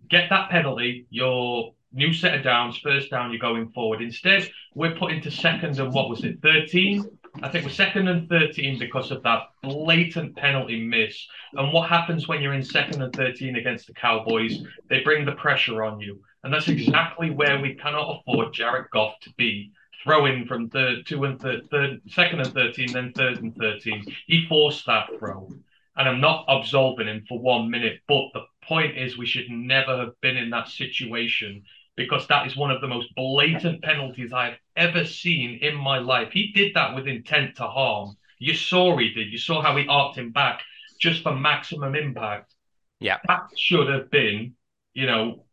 get that penalty. Your new set of downs, first down. You're going forward. Instead, we're put into second and what was it, thirteen? I think we're second and 13 because of that blatant penalty miss. And what happens when you're in second and 13 against the Cowboys? They bring the pressure on you. And that's exactly where we cannot afford Jared Goff to be throwing from third, two and third, third, second and 13, then third and 13. He forced that throw. And I'm not absolving him for one minute, but the point is we should never have been in that situation because that is one of the most blatant penalties I've ever seen in my life. He did that with intent to harm. You saw he did. You saw how he arced him back just for maximum impact. Yeah. That should have been, you know,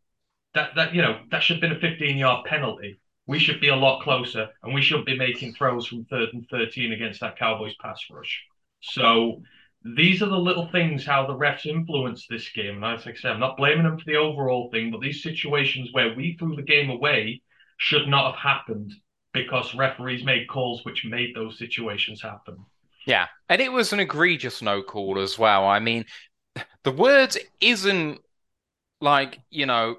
that that you know, that should have been a 15 yard penalty. We should be a lot closer and we shouldn't be making throws from third and 13 against that Cowboys pass rush. So these are the little things how the refs influence this game. And as I say, I'm not blaming them for the overall thing, but these situations where we threw the game away should not have happened because referees made calls which made those situations happen. Yeah, and it was an egregious no call as well. I mean, the word isn't like, you know,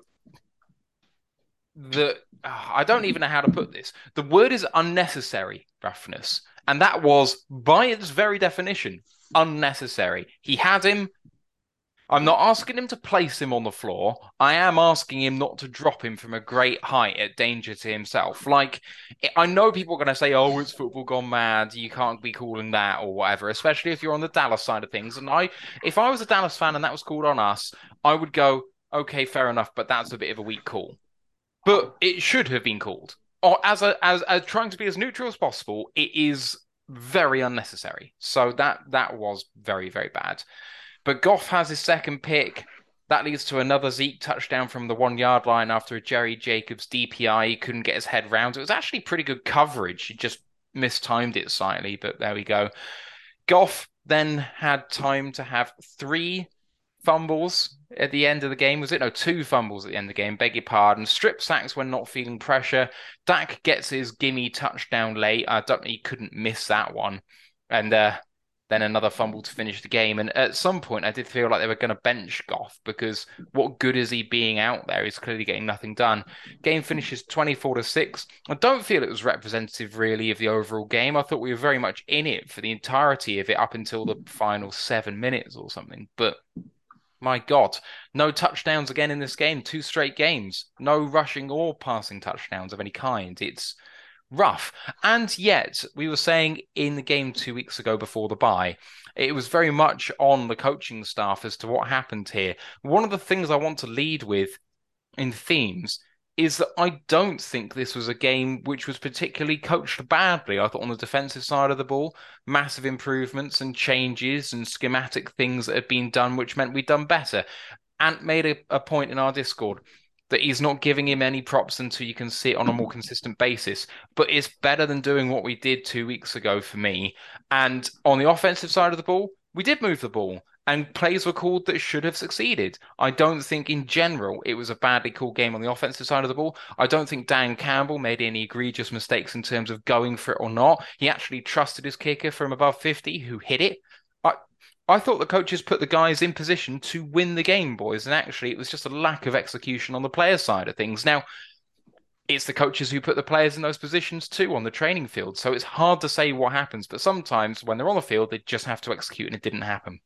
the I don't even know how to put this. The word is unnecessary roughness, and that was by its very definition unnecessary. He had him. I'm not asking him to place him on the floor. I am asking him not to drop him from a great height at danger to himself. Like, I know people are going to say, oh, it's football gone mad. You can't be calling that or whatever, especially if you're on the Dallas side of things. And I, if I was a Dallas fan and that was called on us, I would go, okay, fair enough, but that's a bit of a weak call. But it should have been called. Or as a as, as trying to be as neutral as possible, it is very unnecessary. So that that was very very bad. But Goff has his second pick. That leads to another Zeke touchdown from the one yard line after a Jerry Jacobs DPI. He couldn't get his head round. It was actually pretty good coverage. He just mistimed it slightly, but there we go. Goff then had time to have three fumbles at the end of the game. Was it? No, two fumbles at the end of the game. Beg your pardon. Strip sacks when not feeling pressure. Dak gets his gimme touchdown late. I don't he couldn't miss that one. And uh, then another fumble to finish the game. And at some point, I did feel like they were going to bench Goff because what good is he being out there? He's clearly getting nothing done. Game finishes 24 to 6. I don't feel it was representative really of the overall game. I thought we were very much in it for the entirety of it up until the final seven minutes or something. But my God, no touchdowns again in this game, two straight games, no rushing or passing touchdowns of any kind. It's rough. And yet, we were saying in the game two weeks ago before the bye, it was very much on the coaching staff as to what happened here. One of the things I want to lead with in themes is that I don't think this was a game which was particularly coached badly. I thought on the defensive side of the ball, massive improvements and changes and schematic things that had been done, which meant we'd done better. Ant made a, a point in our Discord that he's not giving him any props until you can see it on a more consistent basis. But it's better than doing what we did two weeks ago for me. And on the offensive side of the ball, we did move the ball and plays were called that should have succeeded. I don't think in general it was a badly called game on the offensive side of the ball. I don't think Dan Campbell made any egregious mistakes in terms of going for it or not. He actually trusted his kicker from above 50 who hit it. I thought the coaches put the guys in position to win the game, boys, and actually it was just a lack of execution on the player side of things. Now, it's the coaches who put the players in those positions too on the training field, so it's hard to say what happens. But sometimes when they're on the field, they just have to execute, and it didn't happen.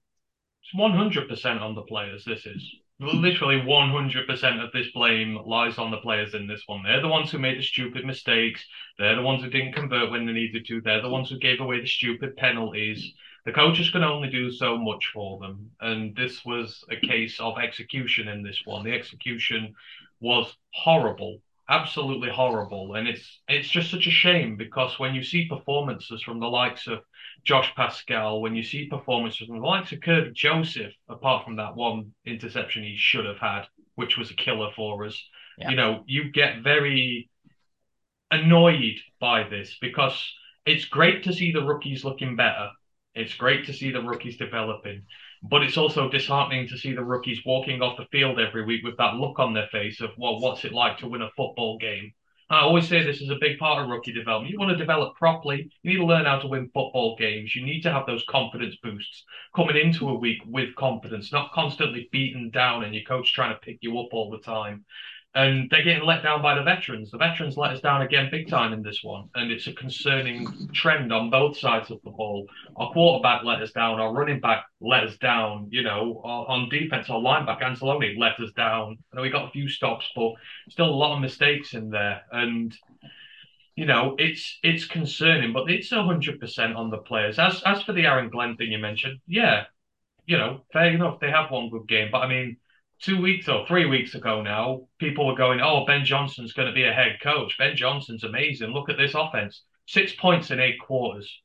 One hundred percent on the players. This is literally one hundred percent of this blame lies on the players in this one. They're the ones who made the stupid mistakes. They're the ones who didn't convert when they needed to. They're the ones who gave away the stupid penalties the coaches can only do so much for them. And this was a case of execution in this one. The execution was horrible, absolutely horrible. And it's it's just such a shame because when you see performances from the likes of Josh Paschal, when you see performances from the likes of Kerby Joseph, apart from that one interception he should have had, which was a killer for us, yeah. you know, you get very annoyed by this because it's great to see the rookies looking better it's great to see the rookies developing, but it's also disheartening to see the rookies walking off the field every week with that look on their face of, well, what's it like to win a football game? I always say this is a big part of rookie development. You want to develop properly, you need to learn how to win football games. You need to have those confidence boosts coming into a week with confidence, not constantly beaten down and your coach trying to pick you up all the time and they're getting let down by the veterans. The veterans let us down again big time in this one, and it's a concerning trend on both sides of the ball. Our quarterback let us down, our running back let us down. You know, on defense, our linebacker Anzalone let us down. And we got a few stops, but still a lot of mistakes in there, and you know, it's it's concerning, but it's hundred percent on the players. As as for the Aaron Glenn thing you mentioned, yeah, you know, fair enough, they have one good game, but I mean two weeks or three weeks ago now, people were going, "Oh, Ben Johnson's going to be a head coach. Ben Johnson's amazing. Look at this offense. Six points in eight quarters.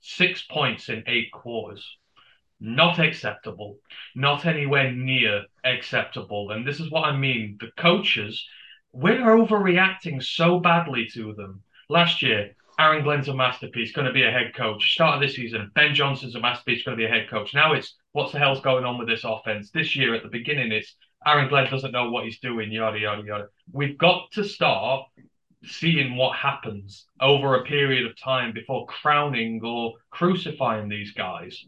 Six points in eight quarters. Not acceptable. Not anywhere near acceptable. And this is what I mean. The coaches, we're overreacting so badly to them. Last year, Aaron Glenn's a masterpiece, going to be a head coach. Start of this season, Ben Johnson's a masterpiece, going to be a head coach. Now it's what's the hell's going on with this offense? This year at the beginning, it's Aaron Glenn doesn't know what he's doing, yada, yada, yada. We've got to start seeing what happens over a period of time before crowning or crucifying these guys.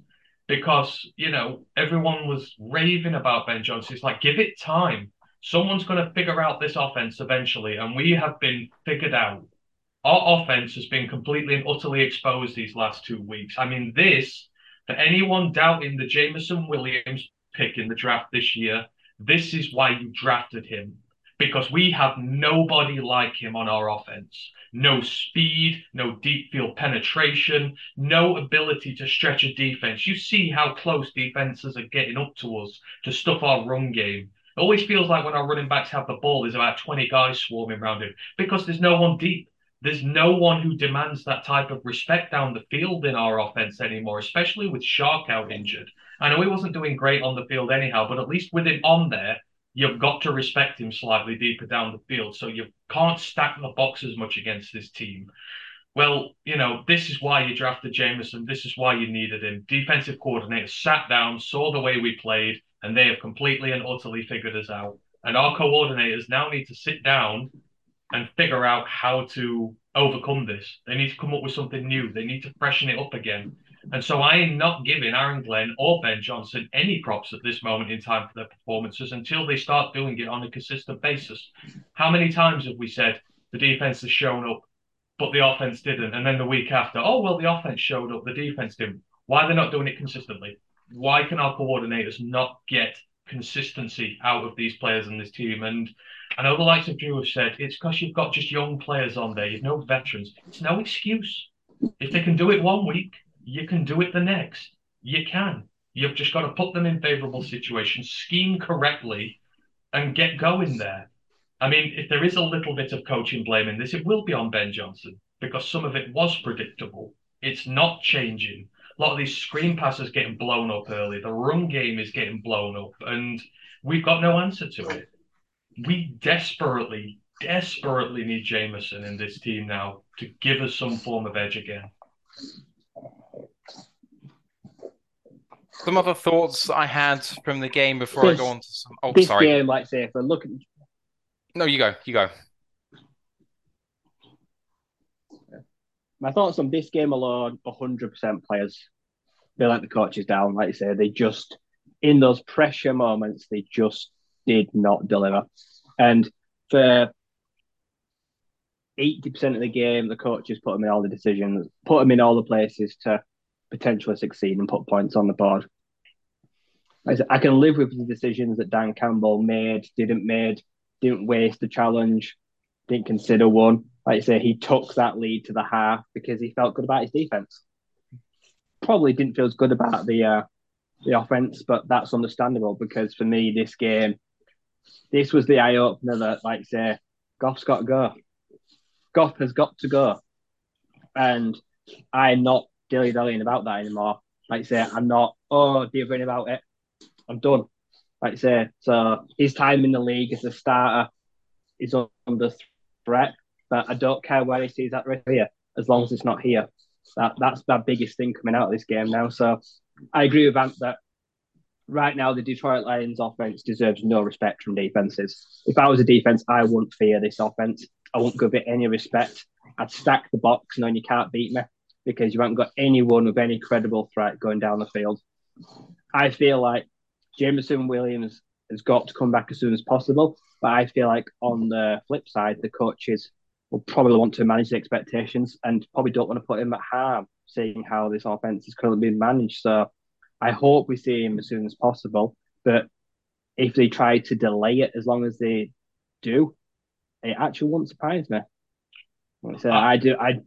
Because, you know, everyone was raving about Ben Johnson. It's like, give it time. Someone's going to figure out this offense eventually, and we have been figured out. Our offense has been completely and utterly exposed these last two weeks. I mean, this for anyone doubting the Jameson Williams pick in the draft this year, this is why you drafted him. Because we have nobody like him on our offense. No speed, no deep field penetration, no ability to stretch a defense. You see how close defenses are getting up to us to stuff our run game. It always feels like when our running backs have the ball, there's about 20 guys swarming around him because there's no one deep. There's no one who demands that type of respect down the field in our offense anymore, especially with Chark out injured. I know he wasn't doing great on the field anyhow, but at least with him on there, you've got to respect him slightly deeper down the field. So you can't stack the box as much against this team. Well, you know, this is why you drafted Jameson. This is why you needed him. Defensive coordinator sat down, saw the way we played, and they have completely and utterly figured us out. And our coordinators now need to sit down and figure out how to overcome this. They need to come up with something new. They need to freshen it up again. And so I am not giving Aaron Glenn or Ben Johnson any props at this moment in time for their performances until they start doing it on a consistent basis. How many times have we said the defense has shown up, but the offense didn't? And then the week after, oh, well, the offense showed up, the defense didn't. Why are they not doing it consistently? Why can our coordinators not get consistency out of these players in this team? And I know the likes of Drew have said it's because you've got just young players on there, you've no veterans. It's no excuse. If they can do it one week, you can do it the next. You can. You've just got to put them in favorable situations, scheme correctly, and get going there. I mean, if there is a little bit of coaching blame in this, it will be on Ben Johnson because some of it was predictable. It's not changing. A lot of these screen passes getting blown up early. The run game is getting blown up, and we've got no answer to it. We desperately, desperately need Jameson in this team now to give us some form of edge again. Some other thoughts I had from the game before This- I go on to some. Oh, this sorry. game, like say, if we're looking, No, you go. You go. My thoughts on this game alone, 100% players. They let the coaches down, like you say. They just, in those pressure moments, they just did not deliver. And for 80% of the game, the coaches put them in all the decisions, put them in all the places to potentially succeed and put points on the board. I can live with the decisions that Dan Campbell made, didn't made, didn't waste the challenge, didn't consider one. Like I say, he took that lead to the half because he felt good about his defense. Probably didn't feel as good about the uh, the offense, but that's understandable because for me, this game, this was the eye opener that, like say, Goff's got to go. Goff has got to go, and I'm not dilly dallying about that anymore. Like say, I'm not oh dithering about it. I'm done. Like say, so his time in the league as a starter is under threat, but I don't care where he sees that right here, as long as it's not here. That that's the biggest thing coming out of this game now. So I agree with Ant that right now the Detroit Lions offense deserves no respect from defenses. If I was a defense, I wouldn't fear this offense. I wouldn't give it any respect. I'd stack the box knowing you can't beat me because you haven't got anyone with any credible threat going down the field. I feel like Jameson Williams has got to come back as soon as possible. But I feel like on the flip side, the coaches will probably want to manage the expectations and probably don't want to put him at harm, seeing how this offense is currently being managed. So I hope we see him as soon as possible. But if they try to delay it as long as they do, it actually won't surprise me. So ah. I do I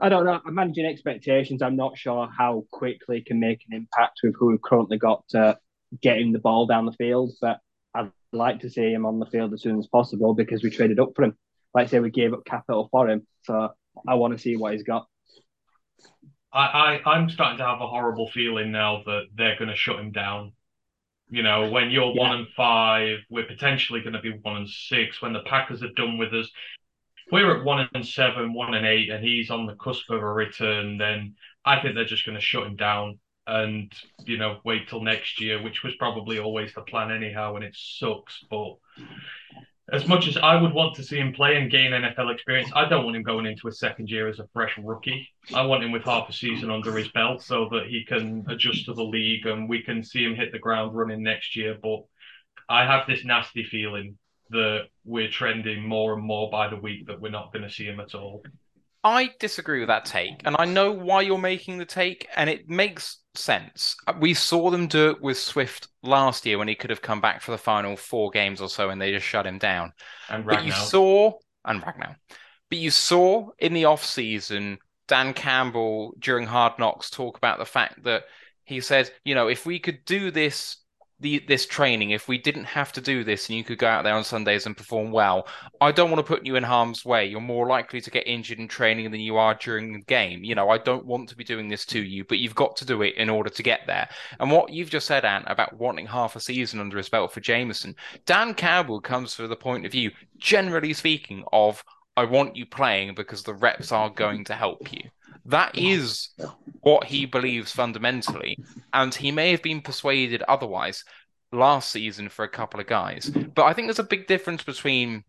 I don't know. I'm managing expectations. I'm not sure how quickly can make an impact with who we've currently got to getting the ball down the field, but I'd like to see him on the field as soon as possible because we traded up for him. Like I say, we gave up capital for him. So I want to see what he's got. I, I I'm starting to have a horrible feeling now that they're going to shut him down. You know, when you're Yeah. one and five, we're potentially going to be one and six. When the Packers are done with us, we're at one and seven, one and eight, and he's on the cusp of a return. Then I think they're just going to shut him down and you know wait till next year, which was probably always the plan anyhow, and it sucks. But as much as I would want to see him play and gain NFL experience, I don't want him going into a second year as a fresh rookie. I want him with half a season under his belt so that he can adjust to the league and we can see him hit the ground running next year. But I have this nasty feeling that we're trending more and more by the week that we're not going to see him at all. I disagree with that take, and I know why you're making the take, and it makes sense. Uh, we saw them do it with Swift last year when he could have come back for the final four games or so, and they just shut him down. And But you saw, and Ragnow, but you saw in the off season Dan Campbell during Hard Knocks talk about the fact that he said, you know, if we could do this the this training, if we didn't have to do this and you could go out there on Sundays and perform well, I don't want to put you in harm's way. You're more likely to get injured in training than you are during the game. You know, I don't want to be doing this to you, but you've got to do it in order to get there. And what you've just said, Ant, about wanting half a season under his belt for Jameson, Dan Campbell comes from the point of view, generally speaking, of I want you playing because the reps are going to help you. That is what he believes fundamentally. And he may have been persuaded otherwise last season for a couple of guys. But I think there's a big difference between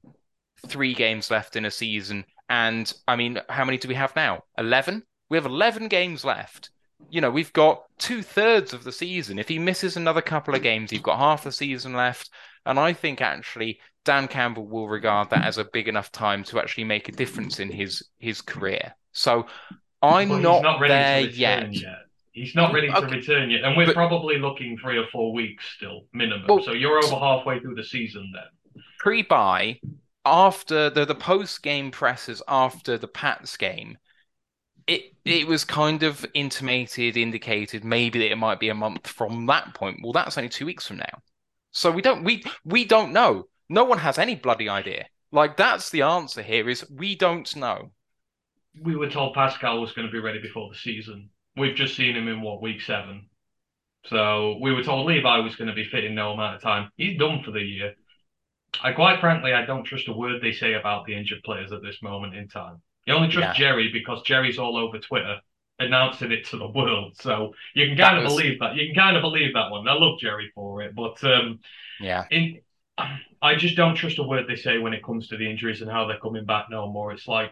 three games left in a season and, I mean, how many do we have now? 11? We have 11 games left. You know, we've got two thirds of the season. If he misses another couple of games, you've got half the season left. And I think actually Dan Campbell will regard that as a big enough time to actually make a difference in his his career. So I'm But not, not ready there to return yet. yet. He's not ready to Okay. return yet, and we're But- probably looking three or four weeks still minimum. Well- so you're over halfway through the season then. Pre-bye, after the the post game presses after the Pats game, it it was kind of intimated, indicated maybe that it might be a month from that point. Well, that's only two weeks from now, so we don't we we don't know. No one has any bloody idea. Like that's the answer here is we don't know. We were told Paschal was going to be ready before the season. We've just seen him in what week seven. So we were told Levi was going to be fit in no amount of time. He's done for the year. I quite frankly, I don't trust a word they say about the injured players at this moment in time. You only trust Jerry because Jerry's all over Twitter announcing it to the world. So you can kind That of was- believe that. You can kind of believe that one. I love Jerry for it, but um, Yeah, in I just don't trust a word they say when it comes to the injuries and how they're coming back no more. It's like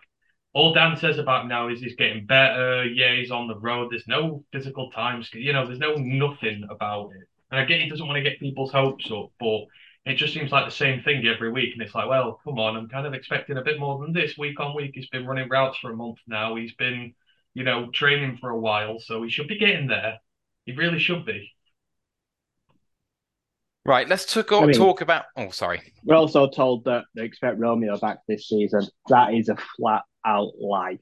all Dan says about him now is he's getting better. Yeah, he's on the road. There's no physical times. You know, there's no nothing about it. And I get he doesn't want to get people's hopes up, but it just seems like the same thing every week. And it's like, well, come on, I'm kind of expecting a bit more than this week on week. He's been running routes for a month now. He's been, you know, training for a while, so he should be getting there. He really should be. right. Let's talk I mean- talk about. Oh, sorry. We're also told that they expect Romeo back this season. That is a flat out lie.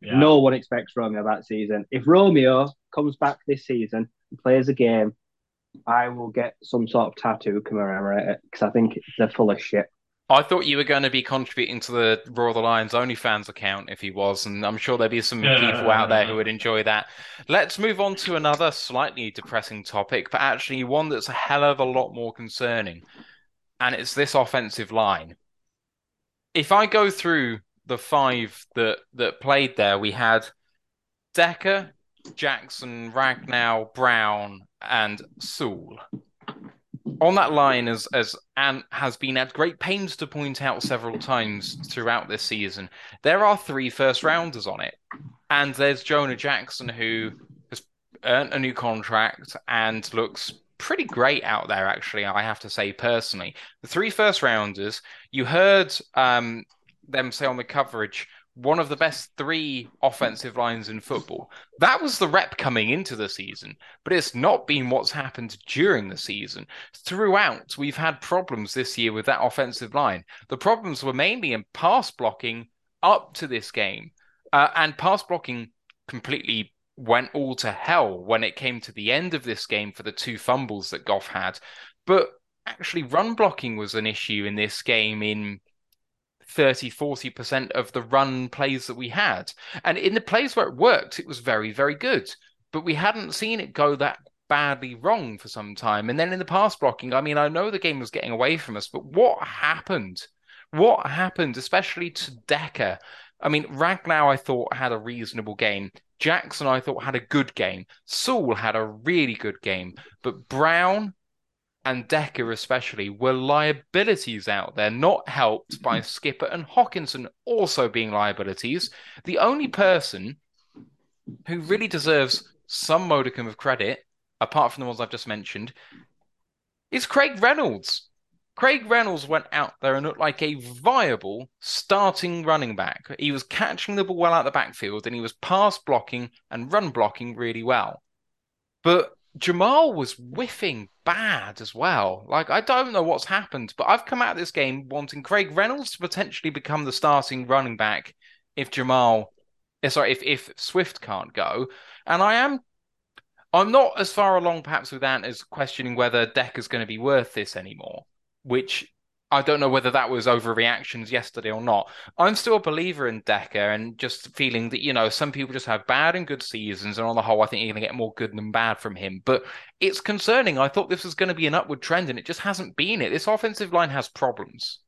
Yeah. No one expects Romeo that season. If Romeo comes back this season and plays a game, I will get some sort of tattoo commemorate it because I think they're full of shit. I thought you were going to be contributing to the Roar the Lions OnlyFans account if he was, and I'm sure there'd be some people out there who would enjoy that. Let's move on to another slightly depressing topic, but actually one that's a hell of a lot more concerning, and it's this offensive line. If I go through the five that that played there, we had Decker, Jackson, Ragnow, Brown, and Sewell on that line as as Ant has been at great pains to point out several times throughout this season, there are three first rounders on it. And there's Jonah Jackson who has earned a new contract and looks pretty great out there, actually, I have to say personally. The three first rounders, you heard um, them say on the coverage, one of the best three offensive lines in football. That was the rep coming into the season, but it's not been what's happened during the season. Throughout, we've had problems this year with that offensive line. The problems were mainly in pass blocking up to this game, uh, and pass blocking completely went all to hell when it came to the end of this game for the two fumbles that Goff had. But actually, run blocking was an issue in this game in 30 40% of the run plays that we had. And in the plays where it worked, it was very, very good. But we hadn't seen it go that badly wrong for some time. And then in the pass blocking, I mean, I know the game was getting away from us, but what happened? What happened, especially to Decker? I mean, Ragnow, I thought, had a reasonable game. Jackson, I thought, had a good game. Sewell had a really good game. But Brown and Decker, especially, were liabilities out there, not helped by Skipper and Hockenson also being liabilities. The only person who really deserves some modicum of credit, apart from the ones I've just mentioned, is Craig Reynolds. Craig Reynolds went out there and looked like a viable starting running back. He was catching the ball well out the backfield and he was pass blocking and run blocking really well. But Jamaal was whiffing bad as well. Like, I don't know what's happened, but I've come out of this game wanting Craig Reynolds to potentially become the starting running back if Jamaal, eh, sorry, if, if Swift can't go. And I am I'm not as far along perhaps with Ant as questioning whether Decker's going to be worth this anymore, which I don't know whether that was overreactions yesterday or not. I'm still a believer in Decker and just feeling that, you know, some people just have bad and good seasons. And on the whole, I think you're going to get more good than bad from him. But it's concerning. I thought this was going to be an upward trend and it just hasn't been it. This offensive line has problems.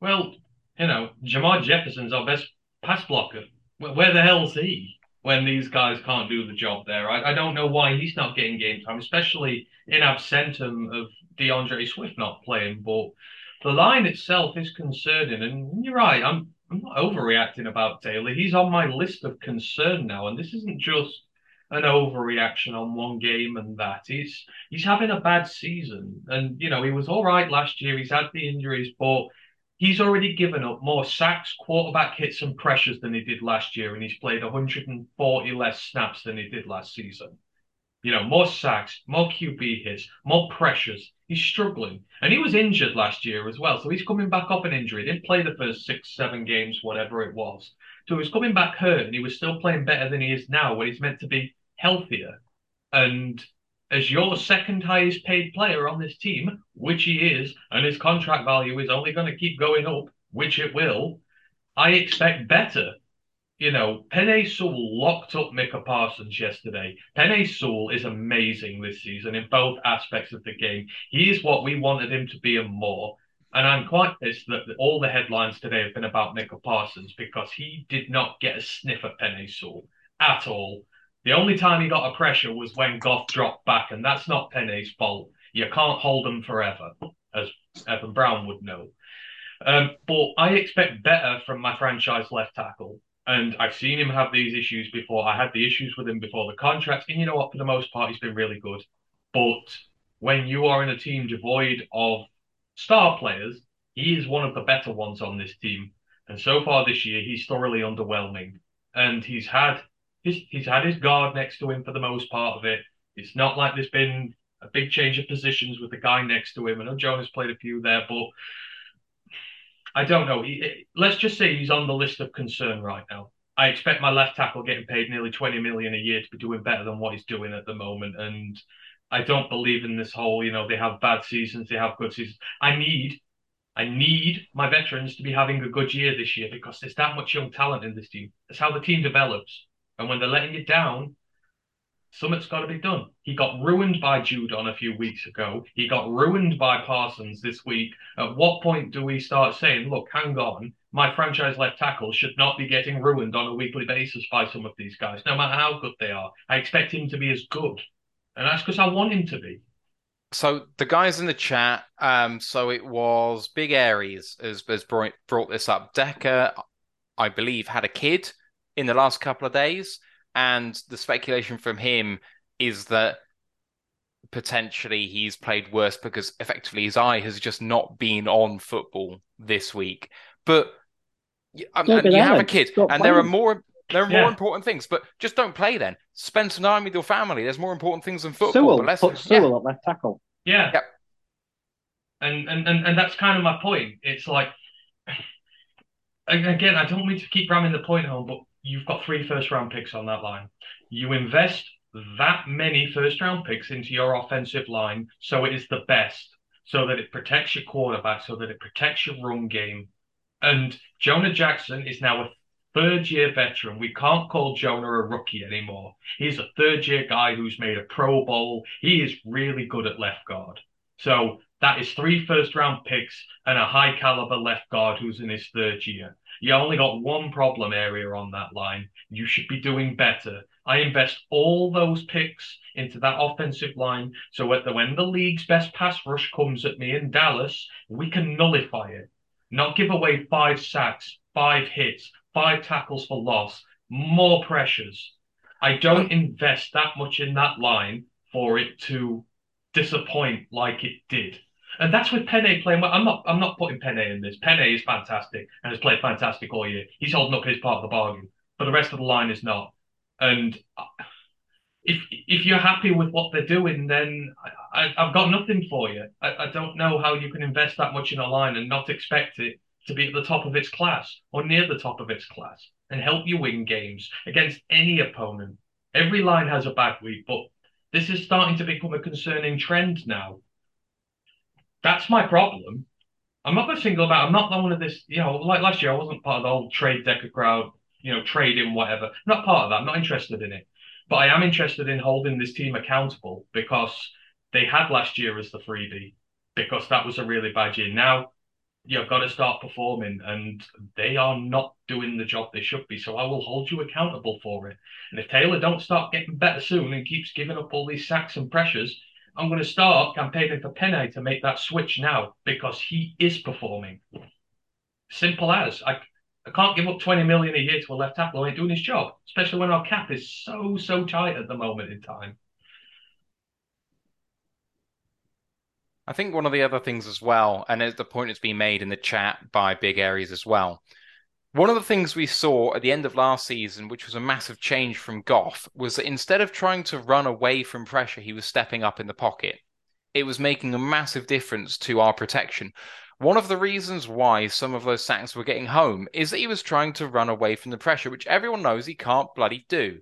Well, you know, Jermar Jefferson's our best pass blocker. Where the hell's he? when these guys can't do the job there. I, I don't know why he's not getting game time, especially in absentum of D'Andre Swift not playing. But the line itself is concerning, and you're right. I'm I'm not overreacting about Taylor. He's on my list of concern now, and this isn't just an overreaction on one game and that. He's he's having a bad season, and you know he was all right last year. He's had the injuries, but he's already given up more sacks, quarterback hits, and pressures than he did last year, and he's played 140 less snaps than he did last season. You know, more sacks, more QB hits, more pressures. He's struggling. And he was injured last year as well. So he's coming back off an injury. He didn't play the first six, seven games, whatever it was. So he's coming back hurt and he was still playing better than he is now when he's meant to be healthier. And as your second highest paid player on this team, which he is, and his contract value is only going to keep going up, which it will, I expect better. You know, Penei Sewell locked up Micah Parsons yesterday. Penei Sewell is amazing this season in both aspects of the game. He is what we wanted him to be and more. And I'm quite pissed that all the headlines today have been about Micah Parsons because he did not get a sniff at Penei Sewell at all. The only time he got a pressure was when Goff dropped back, and that's not Penei's fault. You can't hold them forever, as Evan Brown would know. Um, but I expect better from my franchise left tackle. And I've seen him have these issues before. I had the issues with him before the contract. And you know what? For the most part, he's been really good. But when you are in a team devoid of star players, he is one of the better ones on this team. And so far this year, he's thoroughly underwhelming. And he's had he's, he's had his guard next to him for the most part of it. It's not like there's been a big change of positions with the guy next to him. I know Jonas played a few there, but I don't know. Let's just say he's on the list of concern right now. I expect my left tackle getting paid nearly 20 million a year to be doing better than what he's doing at the moment. And I don't believe in this whole, you know, they have bad seasons, they have good seasons. I need I need my veterans to be having a good year this year because there's that much young talent in this team. That's how the team develops. And when they're letting you down, something's got to be done. He got ruined by Judon a few weeks ago. He got ruined by Parsons this week. At what point do we start saying, look, hang on, my franchise left tackle should not be getting ruined on a weekly basis by some of these guys, no matter how good they are. I expect him to be as good. And that's because I want him to be. So the guys in the chat, um, so it was Big Aries has, has brought, brought this up. Decker, I believe, had a kid in the last couple of days. And the speculation from him is that potentially he's played worse because effectively his eye has just not been on football this week. But um, you have a kid, and there are more there are yeah. more important things, but just don't play then. Spend some time with your family. There's more important things than football. Sewell, but put Sewell yeah. at left tackle. Yeah. Yep. And, and and and that's kind of my point. It's like again, I don't mean to keep ramming the point home, but you've got three first round picks on that line. You invest that many first round picks into your offensive line so it is the best, so that it protects your quarterback, so that it protects your run game. And Jonah Jackson is now a third year veteran. We can't call Jonah a rookie anymore. He's a third year guy who's made a Pro Bowl. He is really good at left guard. So that is three first round picks and a high caliber left guard who's in his third year. You only got one problem area on that line. You should be doing better. I invest all those picks into that offensive line so that when the league's best pass rush comes at me in Dallas, we can nullify it. Not give away five sacks, five hits, five tackles for loss, more pressures. I don't invest that much in that line for it to disappoint like it did. And that's with Penei playing well. I'm not I'm not putting Penei in this. Penei is fantastic and has played fantastic all year. He's holding up his part of the bargain, but the rest of the line is not. And if if you're happy with what they're doing, then I, have got nothing for you. I, I don't know how you can invest that much in a line and not expect it to be at the top of its class or near the top of its class and help you win games against any opponent. Every line has a bad week, but This is starting to become a concerning trend now. That's my problem. I'm not to single about. I'm not one of this. You know, like last year, I wasn't part of the whole trade Decker crowd. You know, trading whatever. I'm not part of that. I'm not interested in it. But I am interested in holding this team accountable because they had last year as the freebie because that was a really bad year. Now you've got to start performing, and they are not doing the job they should be. So I will hold you accountable for it. And if Taylor don't start getting better soon and keeps giving up all these sacks and pressures, I'm going to start campaigning for Penei to make that switch now because he is performing. Simple as I. I can't give up 20 million a year to a left tackle who ain't doing his job, especially when our cap is so, so tight at the moment in time. I think one of the other things as well, and the point has been made in the chat by Big Aries as well. One of the things we saw at the end of last season, which was a massive change from Goff, was that instead of trying to run away from pressure, he was stepping up in the pocket. It was making a massive difference to our protection. One of the reasons why some of those sacks were getting home is that he was trying to run away from the pressure, which everyone knows he can't bloody do.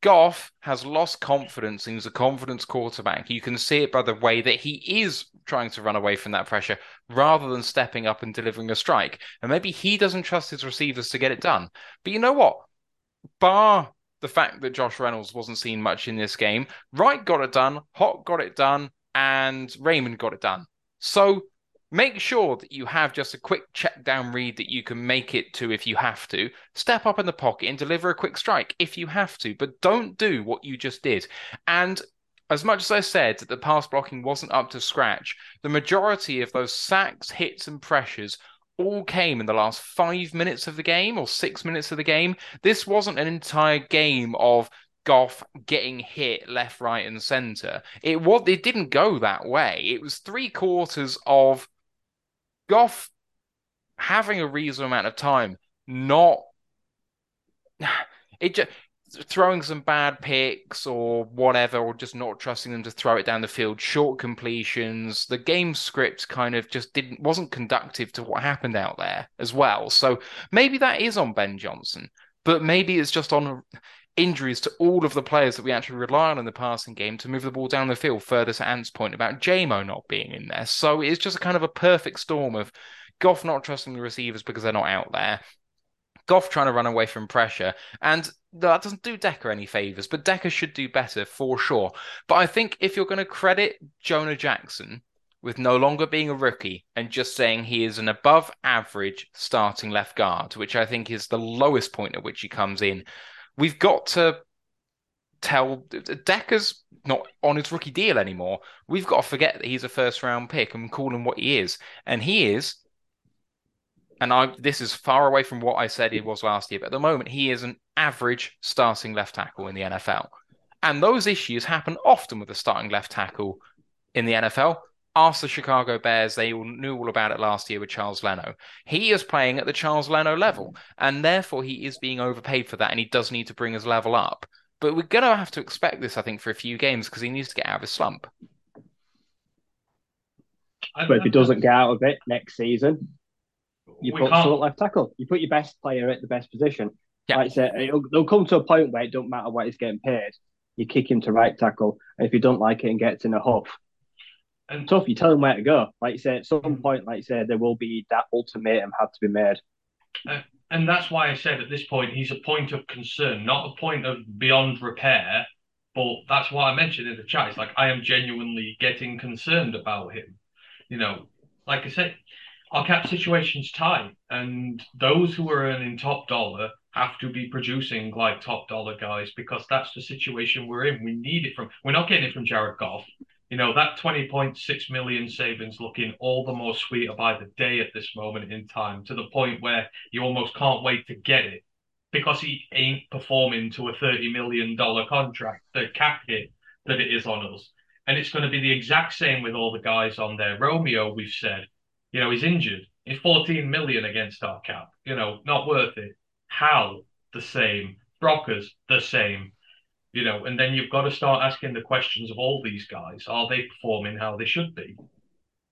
Goff has lost confidence and he's a confidence quarterback. You can see it by the way that he is trying to run away from that pressure rather than stepping up and delivering a strike. And maybe he doesn't trust his receivers to get it done. But you know what? Bar the fact that Josh Reynolds wasn't seen much in this game, Wright got it done, Hott got it done, and Raymond got it done. So Make sure that you have just a quick check down read that you can make it to if you have to. Step up in the pocket and deliver a quick strike if you have to, but don't do what you just did. And as much as I said that the pass blocking wasn't up to scratch, the majority of those sacks, hits, and pressures all came in the last five minutes of the game or six minutes of the game. This wasn't an entire game of Goff getting hit left, right, and center. It was it didn't go that way. It was three quarters of Goff having a reasonable amount of time, not it just throwing some bad picks or whatever, or just not trusting them to throw it down the field, short completions. The game script kind of just didn't wasn't conductive to what happened out there as well. So maybe that is on Ben Johnson, but maybe it's just on injuries to all of the players that we actually rely on in the passing game to move the ball down the field. Further to Ant's point about Jamo not being in there. So it's just a kind of a perfect storm of Goff not trusting the receivers because they're not out there. Goff trying to run away from pressure. And that doesn't do Decker any favors, but Decker should do better for sure. But I think if you're going to credit Jonah Jackson with no longer being a rookie and just saying he is an above average starting left guard, which I think is the lowest point at which he comes in, we've got to tell Decker's not on his rookie deal anymore. We've got to forget that he's a first round pick and call him what he is. And he is, and I this is far away from what I said he was last year, but at the moment he is an average starting left tackle in the NFL. And those issues happen often with a starting left tackle in the NFL ask the Chicago Bears. They all knew all about it last year with Charles Leno. He is playing at the Charles Leno level, and therefore he is being overpaid for that, and he does need to bring his level up. But we're going to have to expect this, I think, for a few games because he needs to get out of his slump. But if he doesn't get out of it next season, you We put can't- someone left tackle. You put your best player at the best position. Yeah. Like I said, it'll, it'll come to a point where it don't matter what he's getting paid. You kick him to right tackle, and if you don't like it and gets in a huff, And tough. You tell him where to go. Like you said, at some mm. point, like you said, there will be that ultimatum had to be made. Uh, and that's why I said at this point he's a point of concern, not a point of beyond repair. But that's what I mentioned in the chat. It's like I am genuinely getting concerned about him. You know, like I said, our cap situation's tight, and those who are earning top dollar have to be producing like top dollar guys because that's the situation we're in. We need it from. We're not getting it from Jared Goff. You know, that 20.6 million savings looking all the more sweeter by the day at this moment in time, to the point where you almost can't wait to get it because he ain't performing to a $30 million contract, the cap hit that it is on us. And it's going to be the exact same with all the guys on there. Romeo, we've said, you know, he's injured. He's 14 million against our cap. You know, not worth it. Hal, the same. Brockers, the same. You know, and then you've got to start asking the questions of all these guys. Are they performing how they should be?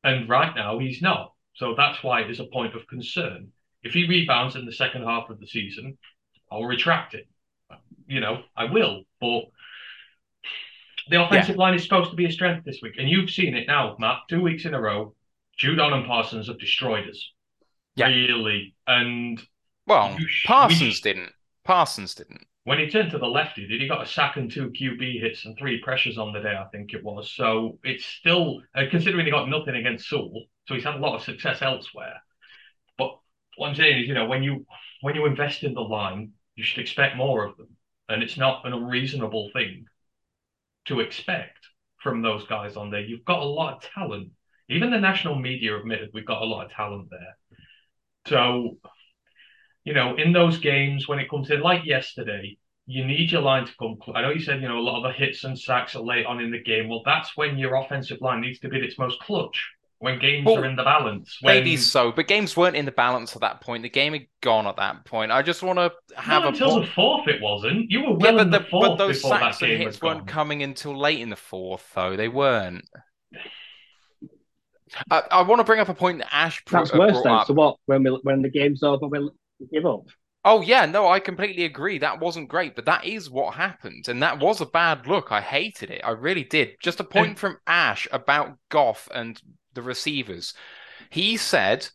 And right now, he's not. So that's why it is a point of concern. If he rebounds in the second half of the season, I'll retract it. You know, I will. But The offensive line is supposed to be a strength this week, and you've seen it now, Matt. Two weeks in a row, Judon and Parsons have destroyed us. Yeah. Really, and Well, sh- Parsons we sh- didn't. Parsons didn't. When he turned to the left, he did. He got a sack and two QB hits and three pressures on the day, I think it was. So it's still, uh, considering he got nothing against Sewell, so he's had a lot of success elsewhere. But what I'm saying is, you know, when you when you invest in the line, you should expect more of them, and it's not an unreasonable thing to expect from those guys on there. You've got a lot of talent. Even the national media admitted we've got a lot of talent there. So you know, in those games when it comes in, like yesterday, you need your line to come. Cl- I know you said, you know, a lot of the hits and sacks are late on in the game. Well, that's when your offensive line needs to be at its most clutch when games Well, are in the balance. When, Maybe so, but games weren't in the balance at that point. The game had gone at that point. I just want to have not a until po- the fourth, it wasn't. You were well yeah, but in the, the fourth but those before sacks that and hits weren't gone. coming until late in the fourth, though. They weren't. I, I want to bring up a point that Ash That's uh, worse brought then. up. So what? When we when the game's over, we'll give up. Oh yeah, no, I completely agree. That wasn't great, but that is what happened, and that was a bad look. I hated it. I really did. Just a point from Ash about Goff and the receivers. He said,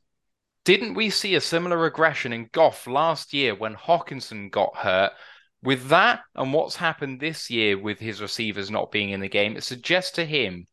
"Didn't we see a similar regression in Goff last year when Hockenson got hurt?" With that and what's happened this year with his receivers not being in the game, it suggests to him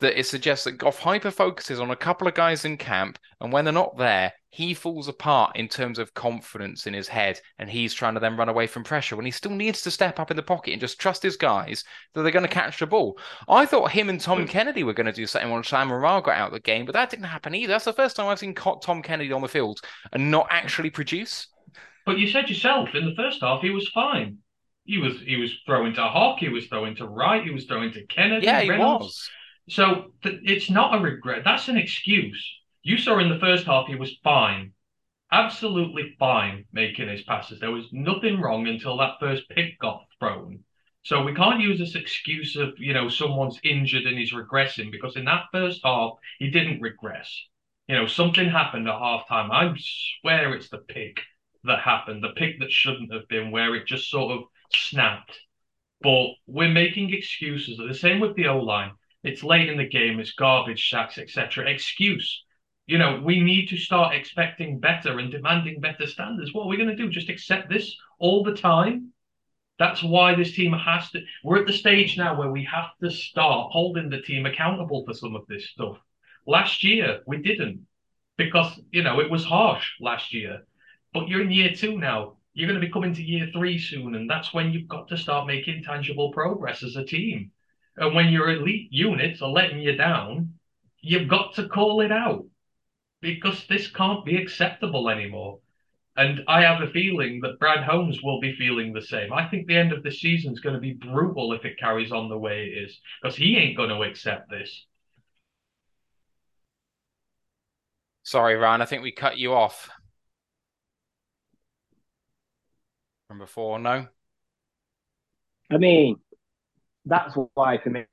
that it suggests that Goff hyper focuses on a couple of guys in camp, and when they're not there, he falls apart in terms of confidence in his head, and he's trying to then run away from pressure when he still needs to step up in the pocket and just trust his guys that they're going to catch the ball. I thought him and Tom mm. Kennedy were going to do something when Sam Morril got out of the game, but that didn't happen either. That's the first time I've seen Tom Kennedy on the field and not actually produce. But you said yourself in the first half he was fine. He was he was throwing to Hawk, he was throwing to Wright, he was throwing to Kennedy. Yeah, he Reynolds. was. So th- it's not a regret. That's an excuse. You saw in the first half he was fine, absolutely fine making his passes. There was nothing wrong until that first pick got thrown. So we can't use this excuse of you know someone's injured and he's regressing because in that first half he didn't regress. You know something happened at halftime. I swear it's the pick that happened, the pick that shouldn't have been, where it just sort of snapped. But we're making excuses. The same with the O line. It's late in the game. It's garbage sacks, etc. Excuse. You know, we need to start expecting better and demanding better standards. What are we going to do? Just accept this all the time? That's why this team has to. We're at the stage now where we have to start holding the team accountable for some of this stuff. Last year, we didn't because, you know, it was harsh last year. But you're in year two now. You're going to be coming to year three soon. And that's when you've got to start making tangible progress as a team. And when your elite units are letting you down, you've got to call it out because this can't be acceptable anymore. And I have a feeling that Brad Holmes will be feeling the same. I think the end of the season is going to be brutal if it carries on the way it is because he ain't going to accept this. Sorry, Ryan. I think we cut you off from before. No. I mean, that's why for me,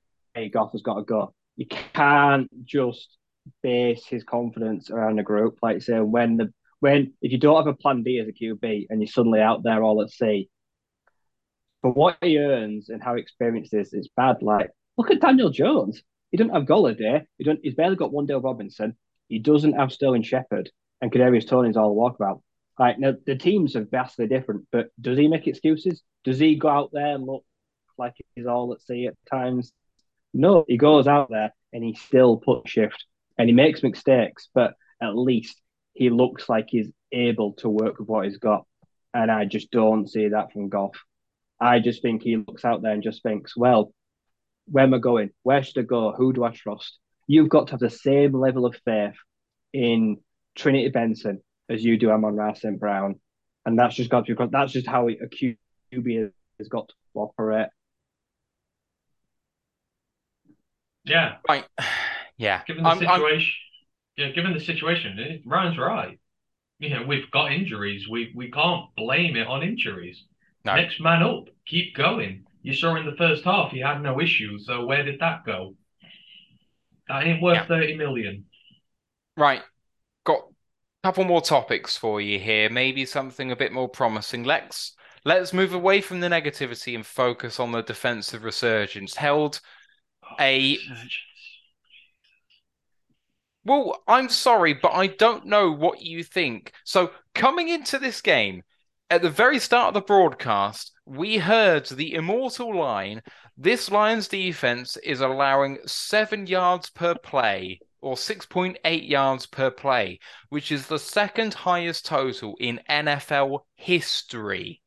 Goff has got to go. You can't just base his confidence around a group. Like say, when the when if you don't have a plan B as a QB and you're suddenly out there all at sea, for what he earns and how experienced is, it's bad. Like look at Daniel Jones. He doesn't have Golladay. He don't. He's barely got Wan'Dale Robinson. He doesn't have Sterling Shepard and Kadarius Toney's all walkabout. Like now, the teams are vastly different. But does he make excuses? Does he go out there and look like he's all at sea at times? No, he goes out there and he still puts shift and he makes mistakes, but at least he looks like he's able to work with what he's got. And I just don't see that from Goff. I just think he looks out there and just thinks, well, where am I going? Where should I go? Who do I trust? You've got to have the same level of faith in Trinity Benson as you do Amon-Ra St. Brown. And that's just got to be, that's just how a QB has got to operate. Yeah. Right. Yeah. Given the I'm- I'm- situation, yeah, given the situation, Ryan's right. You know, we've got injuries. We we can't blame it on injuries. No. Next man up. Keep going. You saw in the first half he had no issues. So where did that go? That ain't worth Yeah. thirty million. Right. Got a couple more topics for you here. Maybe something a bit more promising. Let's let's move away from the negativity and focus on the defensive resurgence. Held a well, I'm sorry, but I don't know what you think. So, coming into this game, at the very start of the broadcast, we heard the immortal line this Lions defense is allowing seven yards per play or 6.8 yards per play, which is the second highest total in NFL history.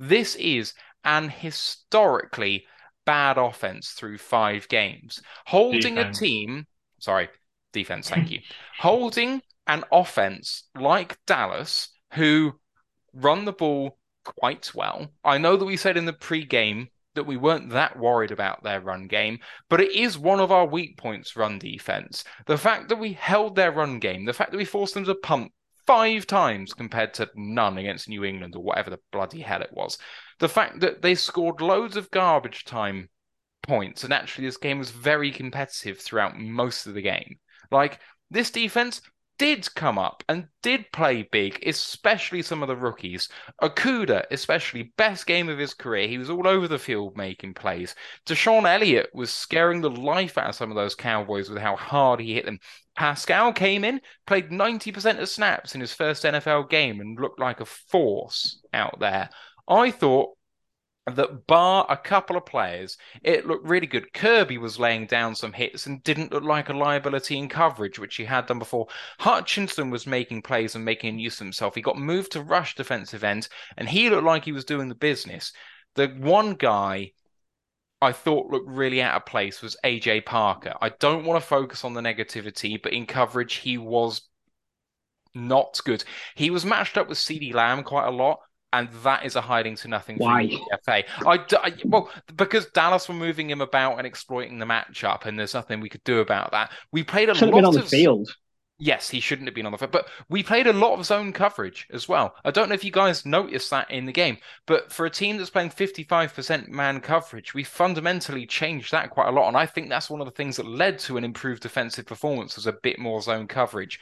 This is an historically bad offense through five games. Holding defense. a team, sorry, defense, thank you. Holding an offense like Dallas, who run the ball quite well. I know that we said in the pre-game that we weren't that worried about their run game, but it is one of our weak points, run defense. The fact that we held their run game, the fact that we forced them to punt five times compared to none against New England or whatever the bloody hell it was, the fact that they scored loads of garbage time points, and actually this game was very competitive throughout most of the game. Like this defense did come up and did play big, especially some of the rookies. Okudah, especially, best game of his career. He was all over the field making plays. DeShon Elliott was scaring the life out of some of those Cowboys with how hard he hit them. Paschal came in, played 90% of snaps in his first NFL game and looked like a force out there. I thought that bar a couple of players, it looked really good. Kerby was laying down some hits and didn't look like a liability in coverage, which he had done before. Hutchinson was making plays and making use of himself. He got moved to rush defensive end, and he looked like he was doing the business. The one guy I thought looked really out of place was AJ Parker. I don't want to focus on the negativity, but in coverage, he was not good. He was matched up with CeeDee Lamb quite a lot and that is a hiding to nothing Why? FA. I, I, well because Dallas were moving him about and exploiting the matchup, and there's nothing we could do about that. We played a Shouldn't lot been on of the field. Yes, he shouldn't have been on the field, but we played a lot of zone coverage as well. I don't know if you guys noticed that in the game, but for a team that's playing 55% man coverage, we fundamentally changed that quite a lot. And I think that's one of the things that led to an improved defensive performance was a bit more zone coverage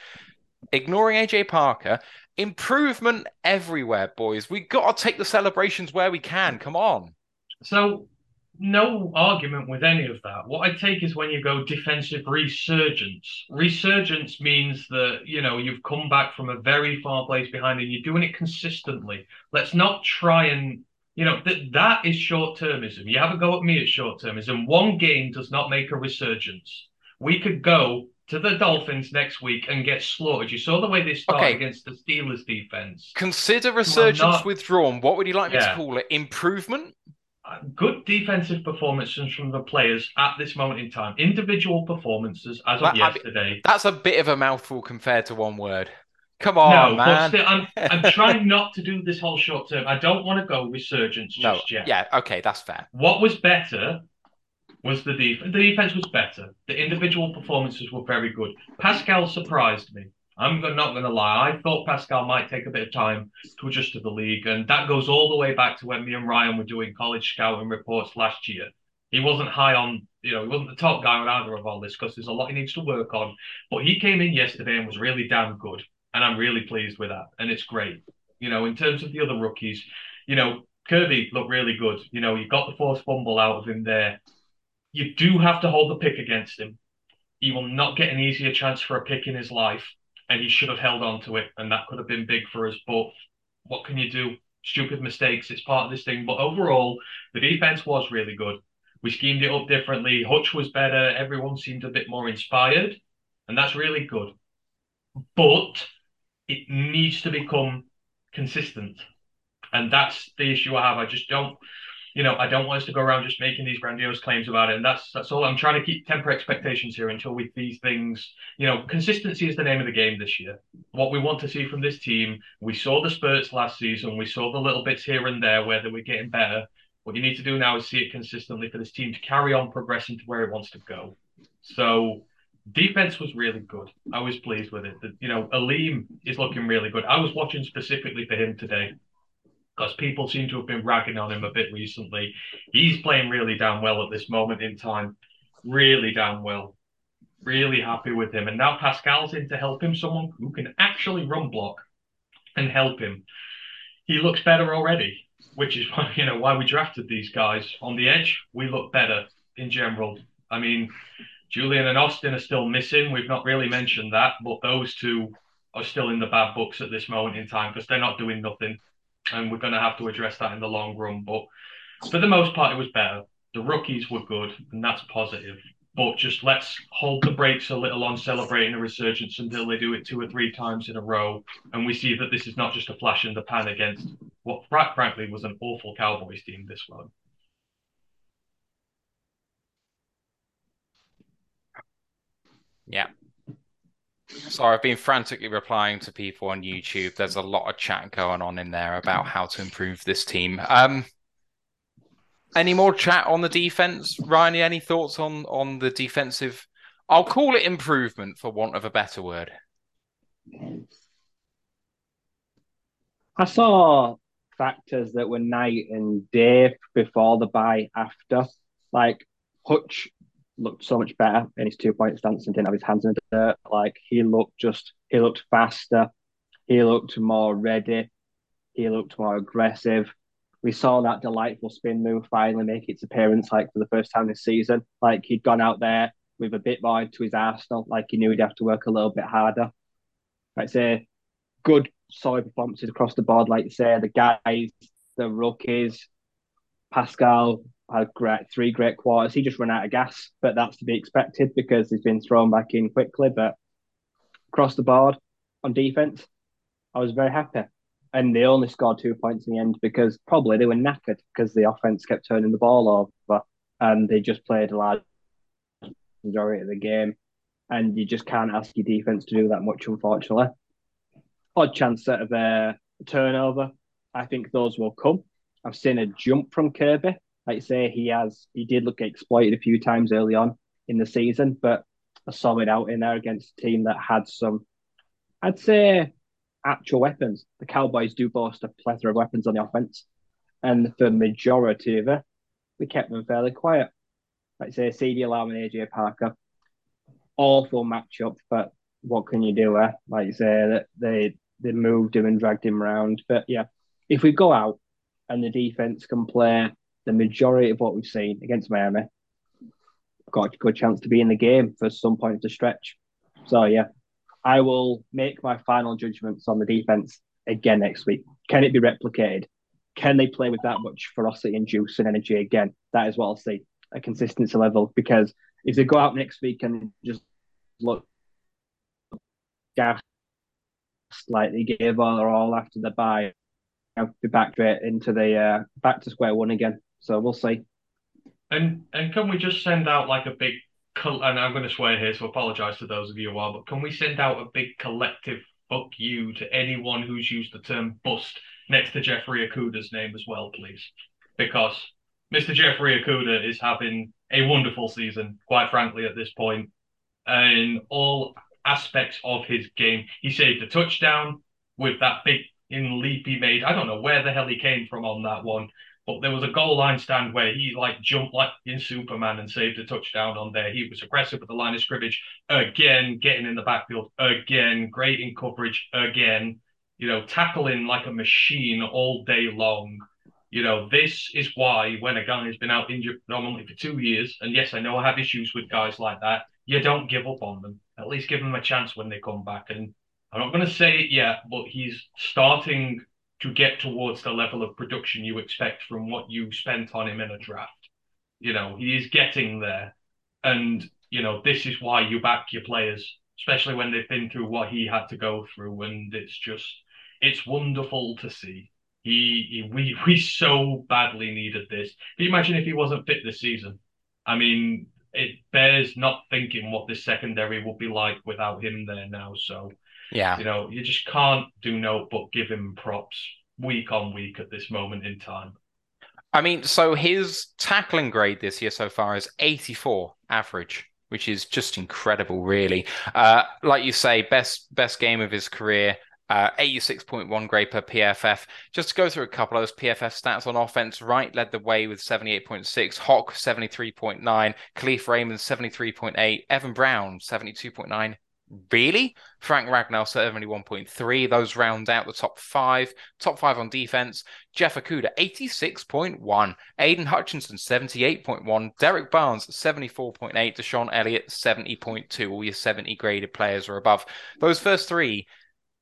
ignoring AJ Parker. Improvement everywhere, boys. We've got to take the celebrations where we can. Come on. So, no argument with any of that. What I take is when you go defensive resurgence. Resurgence means that, you know, you've come back from a very far place behind and you're doing it consistently. Let's not try and you know that that is short termism. You have a go at me at short termism. One game does not make a resurgence. We could go to the Dolphins next week and get slaughtered. You saw the way they started okay. against the Steelers defense. Consider resurgence not... withdrawn. What would you like me yeah. to call it? Improvement? Good defensive performances from the players at this moment in time. Individual performances as of that, yesterday. that's a bit of a mouthful compared to one word. Come on, no, man. Still, I'm, I'm trying not to do this whole short term. I don't want to go resurgence just no, yet. Yeah, okay, that's fair. What was better was the defense. The defense was better. The individual performances were very good. Paschal surprised me. I'm not going to lie. I thought Paschal might take a bit of time to adjust to the league, and that goes all the way back to when me and Ryan were doing college scouting reports last year. He wasn't high on, you know, he wasn't the top guy on either of all this because there's a lot he needs to work on. But he came in yesterday and was really damn good, and I'm really pleased with that, and it's great. You know, in terms of the other rookies, you know, Kerby looked really good. You know, you got the forced fumble out of him there you do have to hold the pick against him. He will not get an easier chance for a pick in his life, and he should have held on to it, and that could have been big for us. But what can you do? Stupid mistakes. It's part of this thing. But overall, the defense was really good. We schemed it up differently. Hutch was better. Everyone seemed a bit more inspired, and that's really good. But it needs to become consistent, and that's the issue I have. I just don't you know, I don't want us to go around just making these grandiose claims about it. And that's that's all I'm trying to keep temper expectations here until we these things, you know, consistency is the name of the game this year. What we want to see from this team, we saw the spurts last season, we saw the little bits here and there where they were getting better. What you need to do now is see it consistently for this team to carry on progressing to where it wants to go. So defense was really good. I was pleased with it. You know, Alim is looking really good. I was watching specifically for him today because people seem to have been ragging on him a bit recently. He's playing really damn well at this moment in time. Really damn well. Really happy with him. And now Paschal's in to help him, someone who can actually run block and help him. He looks better already. which is why you know why we drafted these guys on the edge. We look better in general. I mean, Julian and Austin are still missing. We've not really mentioned that, but those two are still in the bad books at this moment in time because they're not doing nothing, and we're going to have to address that in the long run. But for the most part, it was better. The rookies were good, and that's positive. But just let's hold the brakes a little on celebrating a resurgence until they do it two or three times in a row, and we see that this is not just a flash in the pan against what, frankly, was an awful Cowboys team this one. Yeah. So I've been frantically replying to people on YouTube. There's a lot of chat going on in there about how to improve this team. Um, any more chat on the defense, Ryan? Any thoughts on on the defensive? I'll call it improvement for want of a better word. I saw factors that were night and day before the bye after. Like Hutch looked so much better in his two point stance and didn't have his hands in the dirt. Like he looked just he looked faster, he looked more ready, he looked more aggressive. We saw that delightful spin move finally make its appearance like for the first time this season. Like he'd gone out there with a bit more to his arsenal, like he knew he'd have to work a little bit harder. I'd say good solid performances across the board, like you say, the guys, the rookies, Paschal, had great three great quarters. He just ran out of gas, but that's to be expected because he's been thrown back in quickly. But across the board on defense, I was very happy. And they only scored two points in the end because probably they were knackered because the offense kept turning the ball over and they just played a large majority of the game. And you just can't ask your defense to do that much, unfortunately. Odd chance of a turnover. I think those will come. I've seen a jump from Kerby like say, he has he did look exploited a few times early on in the season, but a solid out in there against a team that had some, I'd say, actual weapons. The Cowboys do boast a plethora of weapons on the offense, and for majority of it, we kept them fairly quiet. Like say, CeeDee Lamb and AJ Parker, awful matchup, but what can you do? Eh? Like say, that they they moved him and dragged him around. But yeah, if we go out and the defense can play the majority of what we've seen against Miami, got a good chance to be in the game for some point of the stretch. So yeah, I will make my final judgments on the defense again next week. Can it be replicated? Can they play with that much ferocity and juice and energy again? That is what I'll see a consistency level. Because if they go out next week and just look gassed like they gave all all after the bye, I'll be back straight into the uh, back to square one again. So we'll see. And and can we just send out like a big and I'm going to swear here, so apologize to those of you who are, but can we send out a big collective fuck you to anyone who's used the term bust next to Jeffrey Okudah's name as well, please? Because Mr. Jeffrey Okudah is having a wonderful season, quite frankly, at this point, in all aspects of his game. He saved a touchdown with that big in leap he made. I don't know where the hell he came from on that one. But there was a goal line stand where he like jumped like in Superman and saved a touchdown on there. He was aggressive at the line of scrimmage again, getting in the backfield again, great in coverage again. You know, tackling like a machine all day long. You know, this is why when a guy has been out injured predominantly for two years, and yes, I know I have issues with guys like that, you don't give up on them. At least give them a chance when they come back. And I'm not going to say it yet, but he's starting to get towards the level of production you expect from what you spent on him in a draft. You know, he is getting there. And, you know, this is why you back your players, especially when they've been through what he had to go through. And it's just, it's wonderful to see. He, he we, we so badly needed this. Can you imagine if he wasn't fit this season? I mean, it bears not thinking what this secondary would be like without him there now. So, yeah. You know, you just can't do no but give him props week on week at this moment in time. I mean, so his tackling grade this year so far is 84 average, which is just incredible, really. Uh, like you say, best best game of his career. Uh, 86.1 grade per PFF. Just to go through a couple of those PFF stats on offense, Wright led the way with 78.6, Hawk 73.9, Kalif Raymond 73.8, Evan Brown 72.9, really. Frank Ragnow, 71.3. Those round out the top five. Top five on defense. Jeff Okudah, 86.1. Aidan Hutchinson, 78.1. Derrick Barnes, 74.8. DeShon Elliott, 70.2. All your 70 graded players are above. Those first three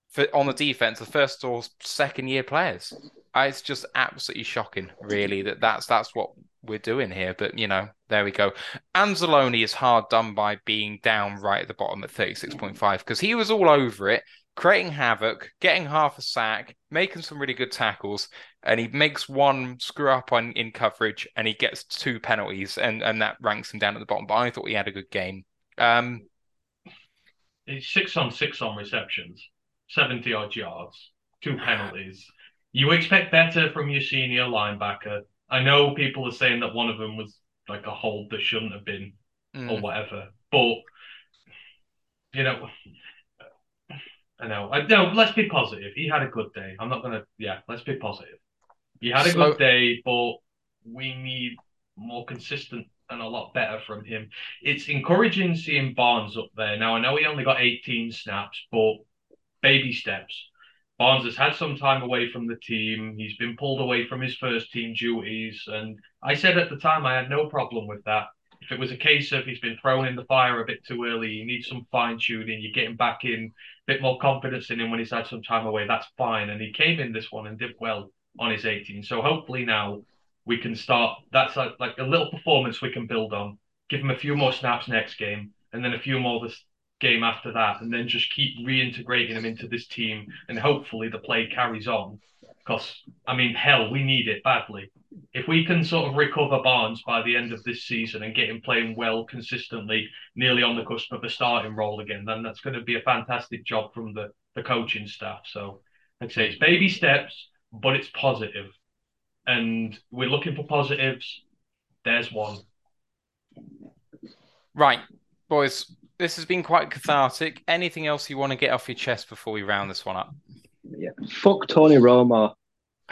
for, on the defense, the first or second year players. Uh, It's just absolutely shocking, really, that that's that's what we're doing here. But you know, there we go. Anzalone is hard done by being down right at the bottom at 36.5 because he was all over it, creating havoc, getting half a sack, making some really good tackles, and he makes one screw up on in coverage and he gets two penalties and and that ranks him down at the bottom. But I thought he had a good game. Um, It's six on six on receptions, 70 odd yards, two penalties. You expect better from your senior linebacker. I know people are saying that one of them was like a hold that shouldn't have been mm. or whatever, but you know, I know. I know. Let's be positive. He had a good day. I'm not gonna. Yeah, let's be positive. He had a So- good day, but we need more consistent and a lot better from him. It's encouraging seeing Barnes up there. Now I know he only got 18 snaps, but baby steps. Barnes has had some time away from the team. He's been pulled away from his first team duties, and I said at the time I had no problem with that. If it was a case of he's been thrown in the fire a bit too early, you need some fine tuning, you get him back in, a bit more confidence in him when he's had some time away, that's fine. And he came in this one and did well on his 18. So hopefully now we can start. That's like, like a little performance we can build on. Give him a few more snaps next game, and then a few more this game after that, and then just keep reintegrating them into this team, and hopefully the play carries on. Because I mean, hell, we need it badly. If we can sort of recover Barnes by the end of this season and get him playing well consistently, nearly on the cusp of a starting role again, then that's going to be a fantastic job from the the coaching staff. So, I'd say it's baby steps, but it's positive, and we're looking for positives. There's one. Right, boys. This has been quite cathartic. Anything else you want to get off your chest before we round this one up? Yeah. Fuck Tony Romo.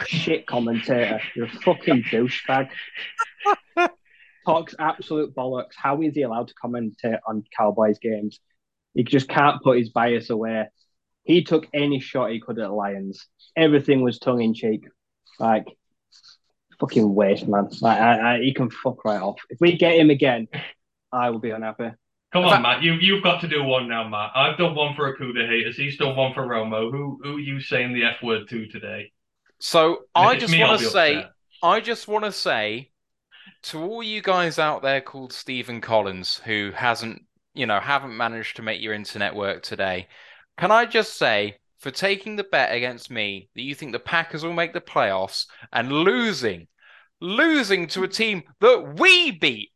Shit commentator. You're a fucking douchebag. Talks absolute bollocks. How is he allowed to commentate on Cowboys games? He just can't put his bias away. He took any shot he could at Lions. Everything was tongue in cheek. Like, fucking waste, man. Like, I, I, he can fuck right off. If we get him again, I will be unhappy. Come on, fact- Matt. You you've got to do one now, Matt. I've done one for Okudah haters. He's done one for Romo. Who who are you saying the F word to today? So I just want to say, upset. I just want to say to all you guys out there called Stephen Collins who hasn't, you know, haven't managed to make your internet work today. Can I just say, for taking the bet against me that you think the Packers will make the playoffs and losing, losing to a team that we beat.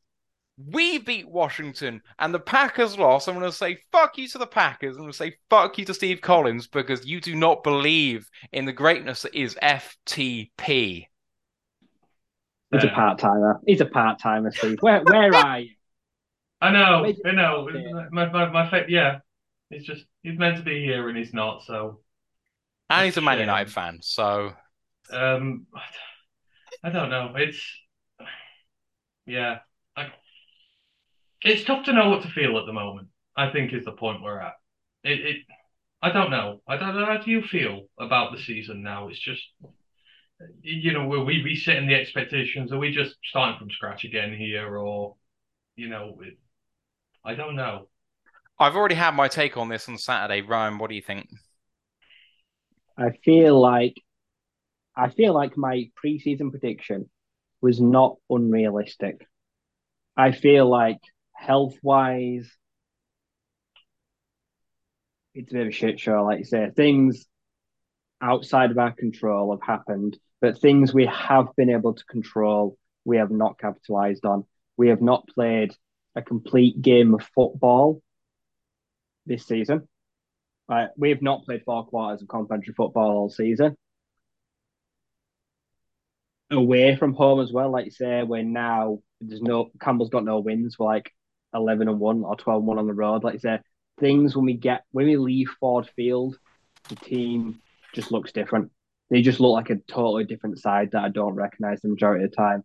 We beat Washington and the Packers lost. I'm going to say fuck you to the Packers. I'm going to say fuck you to Steve Collins because you do not believe in the greatness that is FTP. He's a part timer. He's a part timer, Steve. Where where are you? I know, I know. My my my fa- yeah. He's just he's meant to be here and he's not. So And he's a Man Shame. United fan, so um, I don't know. It's yeah. I, it's tough to know what to feel at the moment. I think is the point we're at. It, it I don't know. I don't know how do you feel about the season now. It's just you know, were we resetting the expectations? Are we just starting from scratch again here, or you know, it, I don't know. I've already had my take on this on Saturday. Ryan, what do you think? I feel like I feel like my preseason prediction was not unrealistic. I feel like health wise, it's a bit of a shit show, like you say. Things outside of our control have happened, but things we have been able to control, we have not capitalized on. We have not played a complete game of football this season. Like, we have not played four quarters of complementary football all season. Away from home as well, like you say, we're now there's no Campbell's got no wins. We're like eleven and one or 12 and one on the road. Like you say, things when we get when we leave Ford Field, the team just looks different. They just look like a totally different side that I don't recognize the majority of the time.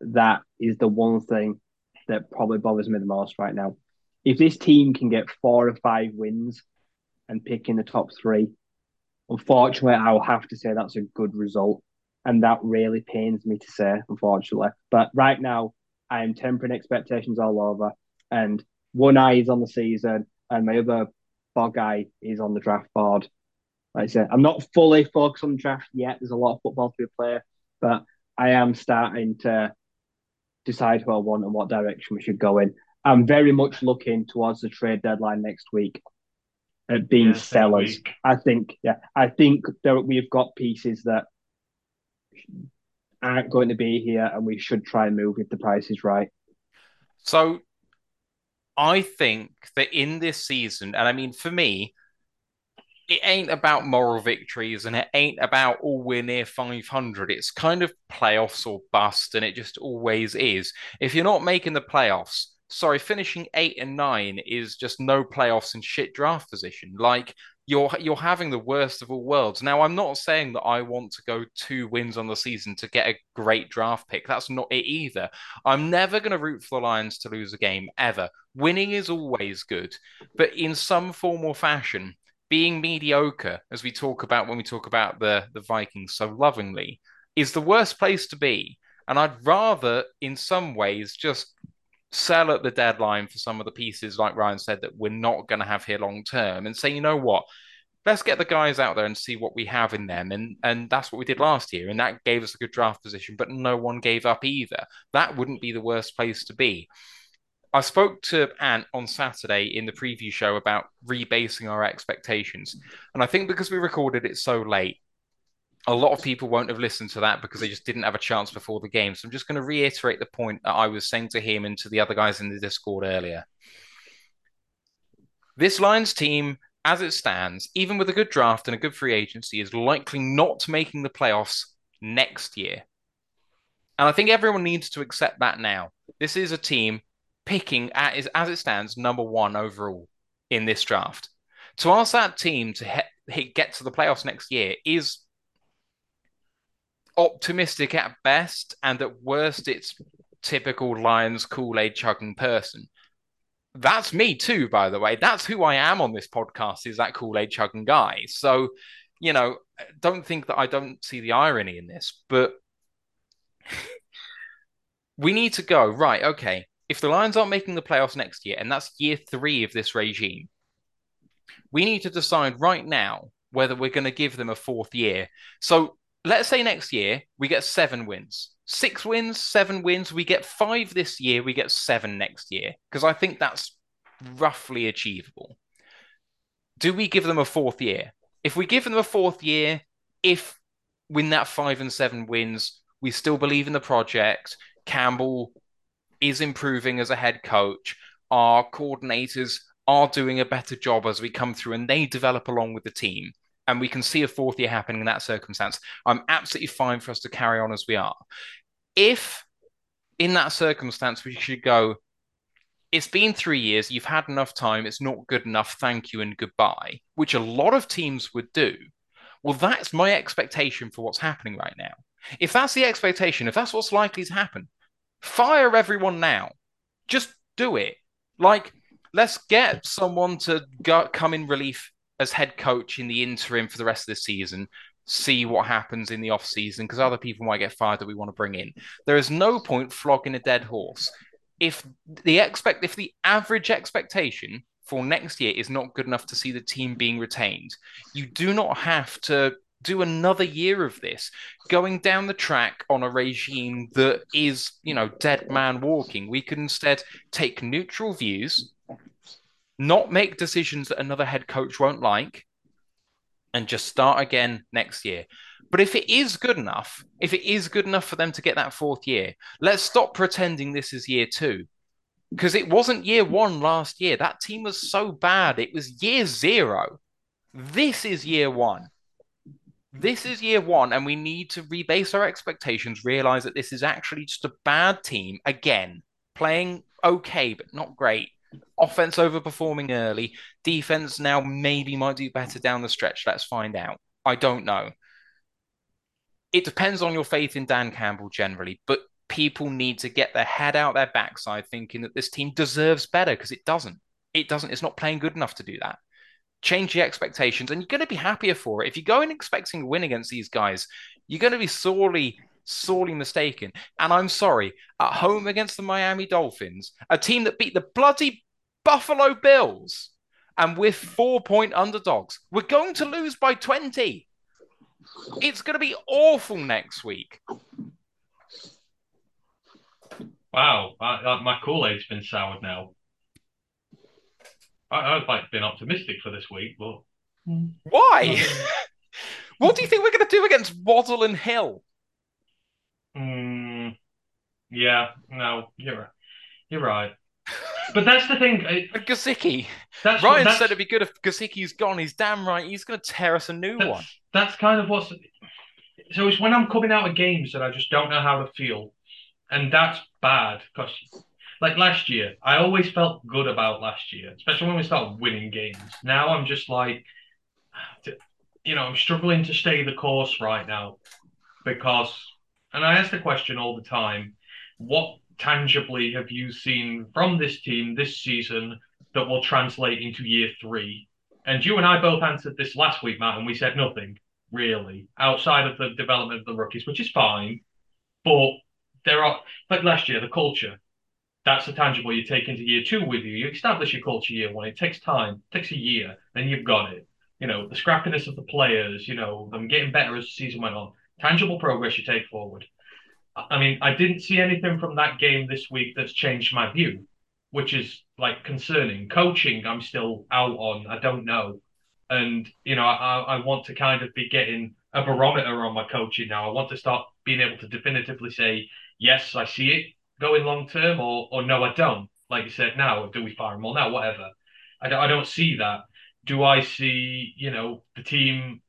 That is the one thing that probably bothers me the most right now. if this team can get four or five wins and pick in the top three, unfortunately, I'll have to say that's a good result. And that really pains me to say, unfortunately. But right now, I am tempering expectations all over. And one eye is on the season, and my other bog eye is on the draft board. Like I said, I'm not fully focused on the draft yet. There's a lot of football to be played, but I am starting to decide who I want and what direction we should go in. I'm very much looking towards the trade deadline next week at being Yeah, sellers. I think, yeah, I think that we've got pieces that aren't going to be here, and we should try and move if the price is right. So I think that in this season, and I mean, for me, it ain't about moral victories and it ain't about, oh, we're near 500. It's kind of playoffs or bust, and it just always is. If you're not making the playoffs, sorry, finishing eight and nine is just no playoffs and shit draft position. Like, you're you're having the worst of all worlds. Now, I'm not saying that I want to go two wins on the season to get a great draft pick. That's not it either. I'm never going to root for the Lions to lose a game ever. Winning is always good, but in some form or fashion, being mediocre, as we talk about when we talk about the the Vikings so lovingly, is the worst place to be. And I'd rather, in some ways, just sell at the deadline for some of the pieces, like Ryan said, that we're not going to have here long term, and say, you know what, let's get the guys out there and see what we have in them, and and that's what we did last year, and that gave us a good draft position, but no one gave up either. That wouldn't be the worst place to be. I spoke to Ant on Saturday in the preview show about rebasing our expectations, and I think because we recorded it so late, a lot of people won't have listened to that because they just didn't have a chance before the game. So I'm just going to reiterate the point that I was saying to him and to the other guys in the Discord earlier. This Lions team, as it stands, even with a good draft and a good free agency, is likely not making the playoffs next year. And I think everyone needs to accept that now. This is a team picking at, as it stands number one overall in this draft. To ask that team to he get to the playoffs next year is optimistic at best, and at worst, it's typical Lions Kool Aid chugging person. That's me too, by the way. That's who I am on this podcast. Is that Kool Aid chugging guy? So, you know, don't think that I don't see the irony in this, but we need to go right. Okay, if the Lions aren't making the playoffs next year, and that's year three of this regime, we need to decide right now whether we're going to give them a fourth year. So let's say next year we get seven wins, six wins, seven wins. We get five this year, we get seven next year, because I think that's roughly achievable. Do we give them a fourth year? If we give them a fourth year, if win that five and seven wins, we still believe in the project. Campbell is improving as a head coach. Our coordinators are doing a better job as we come through and they develop along with the team. And we can see a fourth year happening in that circumstance. I'm absolutely fine for us to carry on as we are. If in that circumstance we should go, it's been three years, you've had enough time, it's not good enough, thank you and goodbye, which a lot of teams would do. Well, that's my expectation for what's happening right now. If that's the expectation, if that's what's likely to happen, fire everyone now. Just do it. Like, let's get someone to go, come in relief as head coach in the interim for the rest of the season. See what happens in the off season because other people might get fired that we want to bring in. There is no point flogging a dead horse. If the expect, if the average expectation for next year is not good enough to see the team being retained, you do not have to do another year of this going down the track on a regime that is, you know, dead man walking. We could instead take neutral views, not make decisions that another head coach won't like, and just start again next year. But if it is good enough, if it is good enough for them to get that fourth year, let's stop pretending this is year two. Because it wasn't year one last year. That team was so bad. It was year zero. This is year one. This is year one, and we need to rebase our expectations, realize that this is actually just a bad team again, playing okay, but not great. Offense overperforming early. Defense now maybe might do better down the stretch. Let's find out. I don't know. It depends on your faith in Dan Campbell generally, but people need to get their head out their backside thinking that this team deserves better because it doesn't. It doesn't. It's not playing good enough to do that. Change the expectations, and you're going to be happier for it. If you go in expecting a win against these guys, you're going to be sorely, sorely mistaken. And I'm sorry, at home against the Miami Dolphins, a team that beat the bloody Buffalo Bills, and we're four point underdogs, we're going to lose by 20. It's going to be awful next week. Wow, I, I, my Kool Aid's been soured now. I, I'd like been optimistic for this week, but Why? Mm. what do you think we're going to do against Waddle and Hill? Mm, yeah, no, you're right. you're right. But that's the thing. I- Gesicki. That's Ryan that's- said it'd be good if Gesicki's gone. He's damn right. He's going to tear us a new that's, one. that's kind of what's. So it's when I'm coming out of games that I just don't know how to feel, and that's bad because, like last year, I always felt good about last year, especially when we started winning games. Now I'm just like, you know, I'm struggling to stay the course right now because, and I ask the question all the time, what tangibly have you seen from this team this season that will translate into year three? And you and I both answered this last week, Matt, and we said nothing really outside of the development of the rookies, which is fine. But there are, like last year, the culture. That's the tangible you take into year two with you. You establish your culture year one. It takes time, it takes a year, then you've got it. You know, the scrappiness of the players, you know, them getting better as the season went on. Tangible progress you take forward. I mean, I didn't see anything from that game this week that's changed my view, which is like concerning. Coaching, I'm still out on. I don't know. And, you know, I, I want to kind of be getting a barometer on my coaching now. I want to start being able to definitively say, yes, I see it going long term, or, or no, I don't. Like you said, now, do we fire them all now? Whatever. I don't, I don't see that. Do I see, you know, the team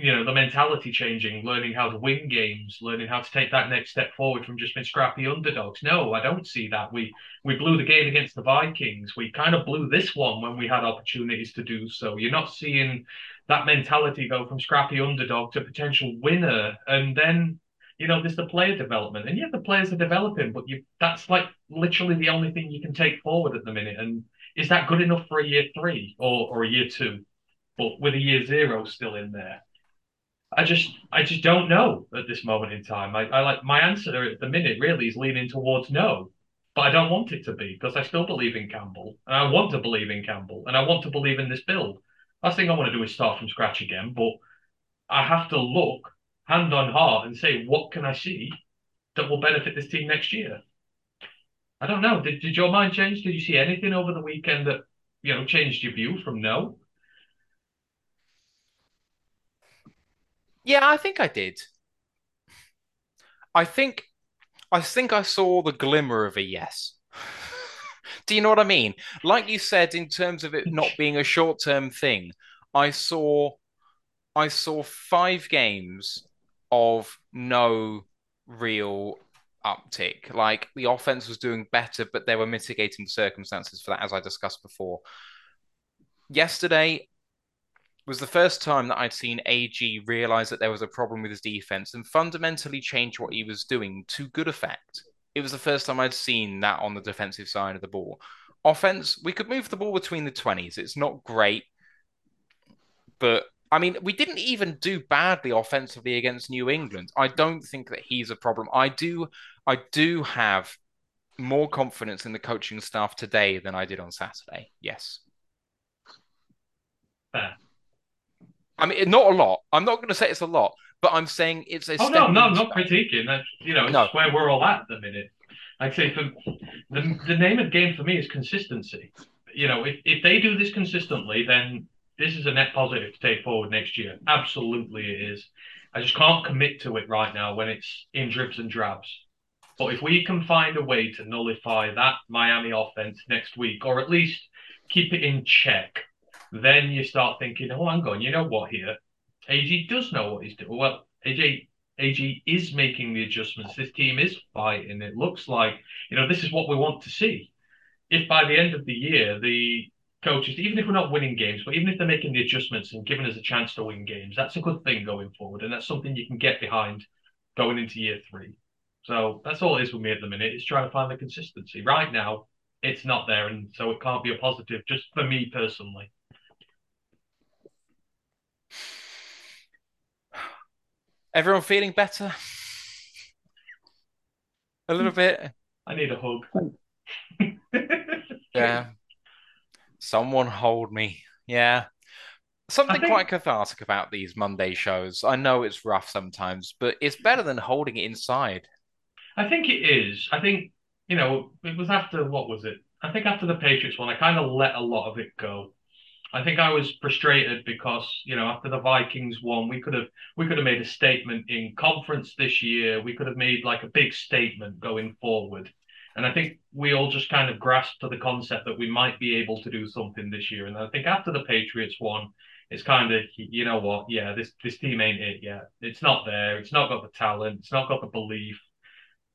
you know, the mentality changing, learning how to win games, learning how to take that next step forward from just being scrappy underdogs. No, I don't see that. We we blew the game against the Vikings. We kind of blew this one when we had opportunities to do so. You're not seeing that mentality go from scrappy underdog to potential winner. And then, you know, there's the player development. And yeah, the players are developing, but you that's like literally the only thing you can take forward at the minute. And is that good enough for a year three or, or a year two? But with a year zero still in there. I just I just don't know at this moment in time. I, I like my answer at the minute really is leaning towards no, but I don't want it to be because I still believe in Campbell and I want to believe in Campbell and I want to believe in this build. Last thing I want to do is start from scratch again, but I have to look hand on heart and say what can I see that will benefit this team next year. I don't know. Did did your mind change? Did you see anything over the weekend that you know changed your view from no? Yeah, I think I did. I think I think I saw the glimmer of a yes. Do you know what I mean? Like you said, in terms of it not being a short-term thing, I saw I saw five games of no real uptick. Like the offense was doing better, but there were mitigating circumstances for that, as I discussed before. Yesterday was the first time that I'd seen AG realize that there was a problem with his defense and fundamentally change what he was doing to good effect. It was the first time I'd seen that on the defensive side of the ball. Offense, we could move the ball between the 20s. It's not great, but I mean, we didn't even do badly offensively against New England. I don't think that he's a problem. I do I do have more confidence in the coaching staff today than I did on Saturday. Yes. Fair. I mean, not a lot. I'm not going to say it's a lot, but I'm saying it's a Oh step no, no, I'm not critiquing. That's you know, it's No. where we're all at at the minute. I'd say for the the name of the game for me is consistency. You know, if, if they do this consistently, then this is a net positive to take forward next year. Absolutely it is. I just can't commit to it right now when it's in drips and drabs. But if we can find a way to nullify that Miami offense next week, or at least keep it in check, then you start thinking, oh, hang on, you know what here? AG does know what he's doing. Well, AJ AG is making the adjustments. This team is fighting. It looks like, you know, this is what we want to see. If by the end of the year, the coaches, even if we're not winning games, but even if they're making the adjustments and giving us a chance to win games, that's a good thing going forward. And that's something you can get behind going into year three. So that's all it is with me at the minute. Is trying to find the consistency. Right now, it's not there, and so it can't be a positive. Just for me personally. Everyone feeling better? A little bit. I need a hug. Yeah. Someone hold me. Yeah. Something think- quite cathartic about these Monday shows. I know it's rough sometimes, but it's better than holding it inside. I think it is. I think, you know, it was after what was it? I think after the Patriots one, I kind of let a lot of it go. I think I was frustrated because, you know, after the Vikings won, we could have we could have made a statement in conference this year. We could have made like a big statement going forward. And I think we all just kind of grasped to the concept that we might be able to do something this year. And I think after the Patriots won, it's kind of, you know what, yeah, this this team ain't it yet. It's not there. It's not got the talent. It's not got the belief.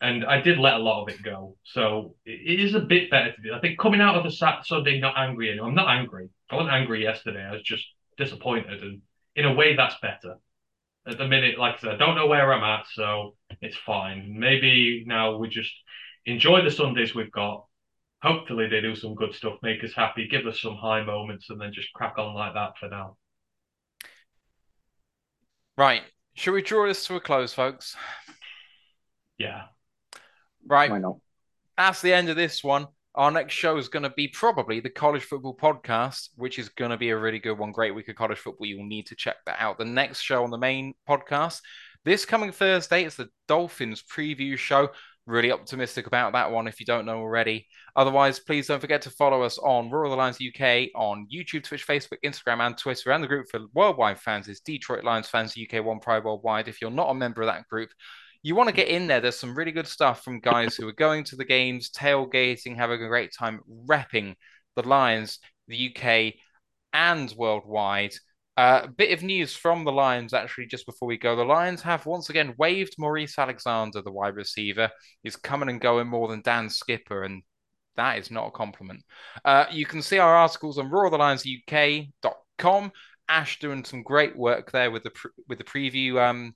And I did let a lot of it go. So it is a bit better to do. I think coming out of the Sat Sunday not angry anymore. I'm not angry. I wasn't angry yesterday. I was just disappointed. And in a way, that's better. At the minute, like I said, I don't know where I'm at, so it's fine. Maybe now we just enjoy the Sundays we've got. Hopefully, they do some good stuff, make us happy, give us some high moments, and then just crack on like that for now. Right. Shall we draw this to a close, folks? Yeah. Right. Why not? That's the end of this one. Our next show is going to be probably the college football podcast, which is going to be a really good one. Great week of college football. You'll need to check that out. The next show on the main podcast this coming Thursday is the Dolphins preview show. Really optimistic about that one if you don't know already. Otherwise, please don't forget to follow us on Roar the Lions UK on YouTube, Twitch, Facebook, Instagram, and Twitter. And the group for worldwide fans is Detroit Lions Fans UK One Pride Worldwide. If you're not a member of that group, you want to get in there. There's some really good stuff from guys who are going to the games, tailgating, having a great time, repping the Lions, the UK, and worldwide. Uh, a bit of news from the Lions actually just before we go. The Lions have once again waived Maurice Alexander, the wide receiver. He's coming and going more than Dan Skipper, and that is not a compliment. Uh, you can see our articles on RoarTheLionsUK.com. Ash doing some great work there with the pre- with the preview um,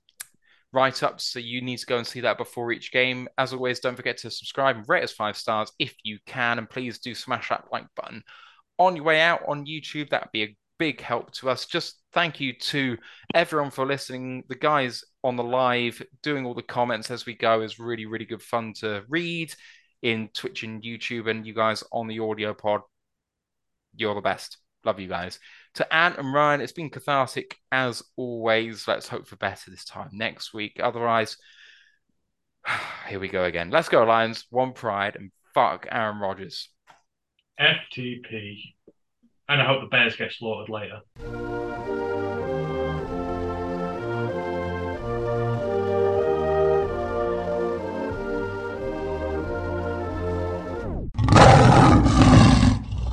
write ups. So you need to go and see that before each game. As always, don't forget to subscribe and rate us five stars if you can, and please do smash that like button on your way out on YouTube. That'd be a big help to us. Just thank you to everyone for listening. The guys on the live doing all the comments as we go is really, really good fun to read in Twitch and YouTube. And you guys on the audio pod, you're the best. Love you guys. To Ant and Ryan, it's been cathartic as always. Let's hope for better this time next week. Otherwise, here we go again. Let's go, Lions. One pride and fuck Aaron Rodgers. FTP. And I hope the Bears get slaughtered later.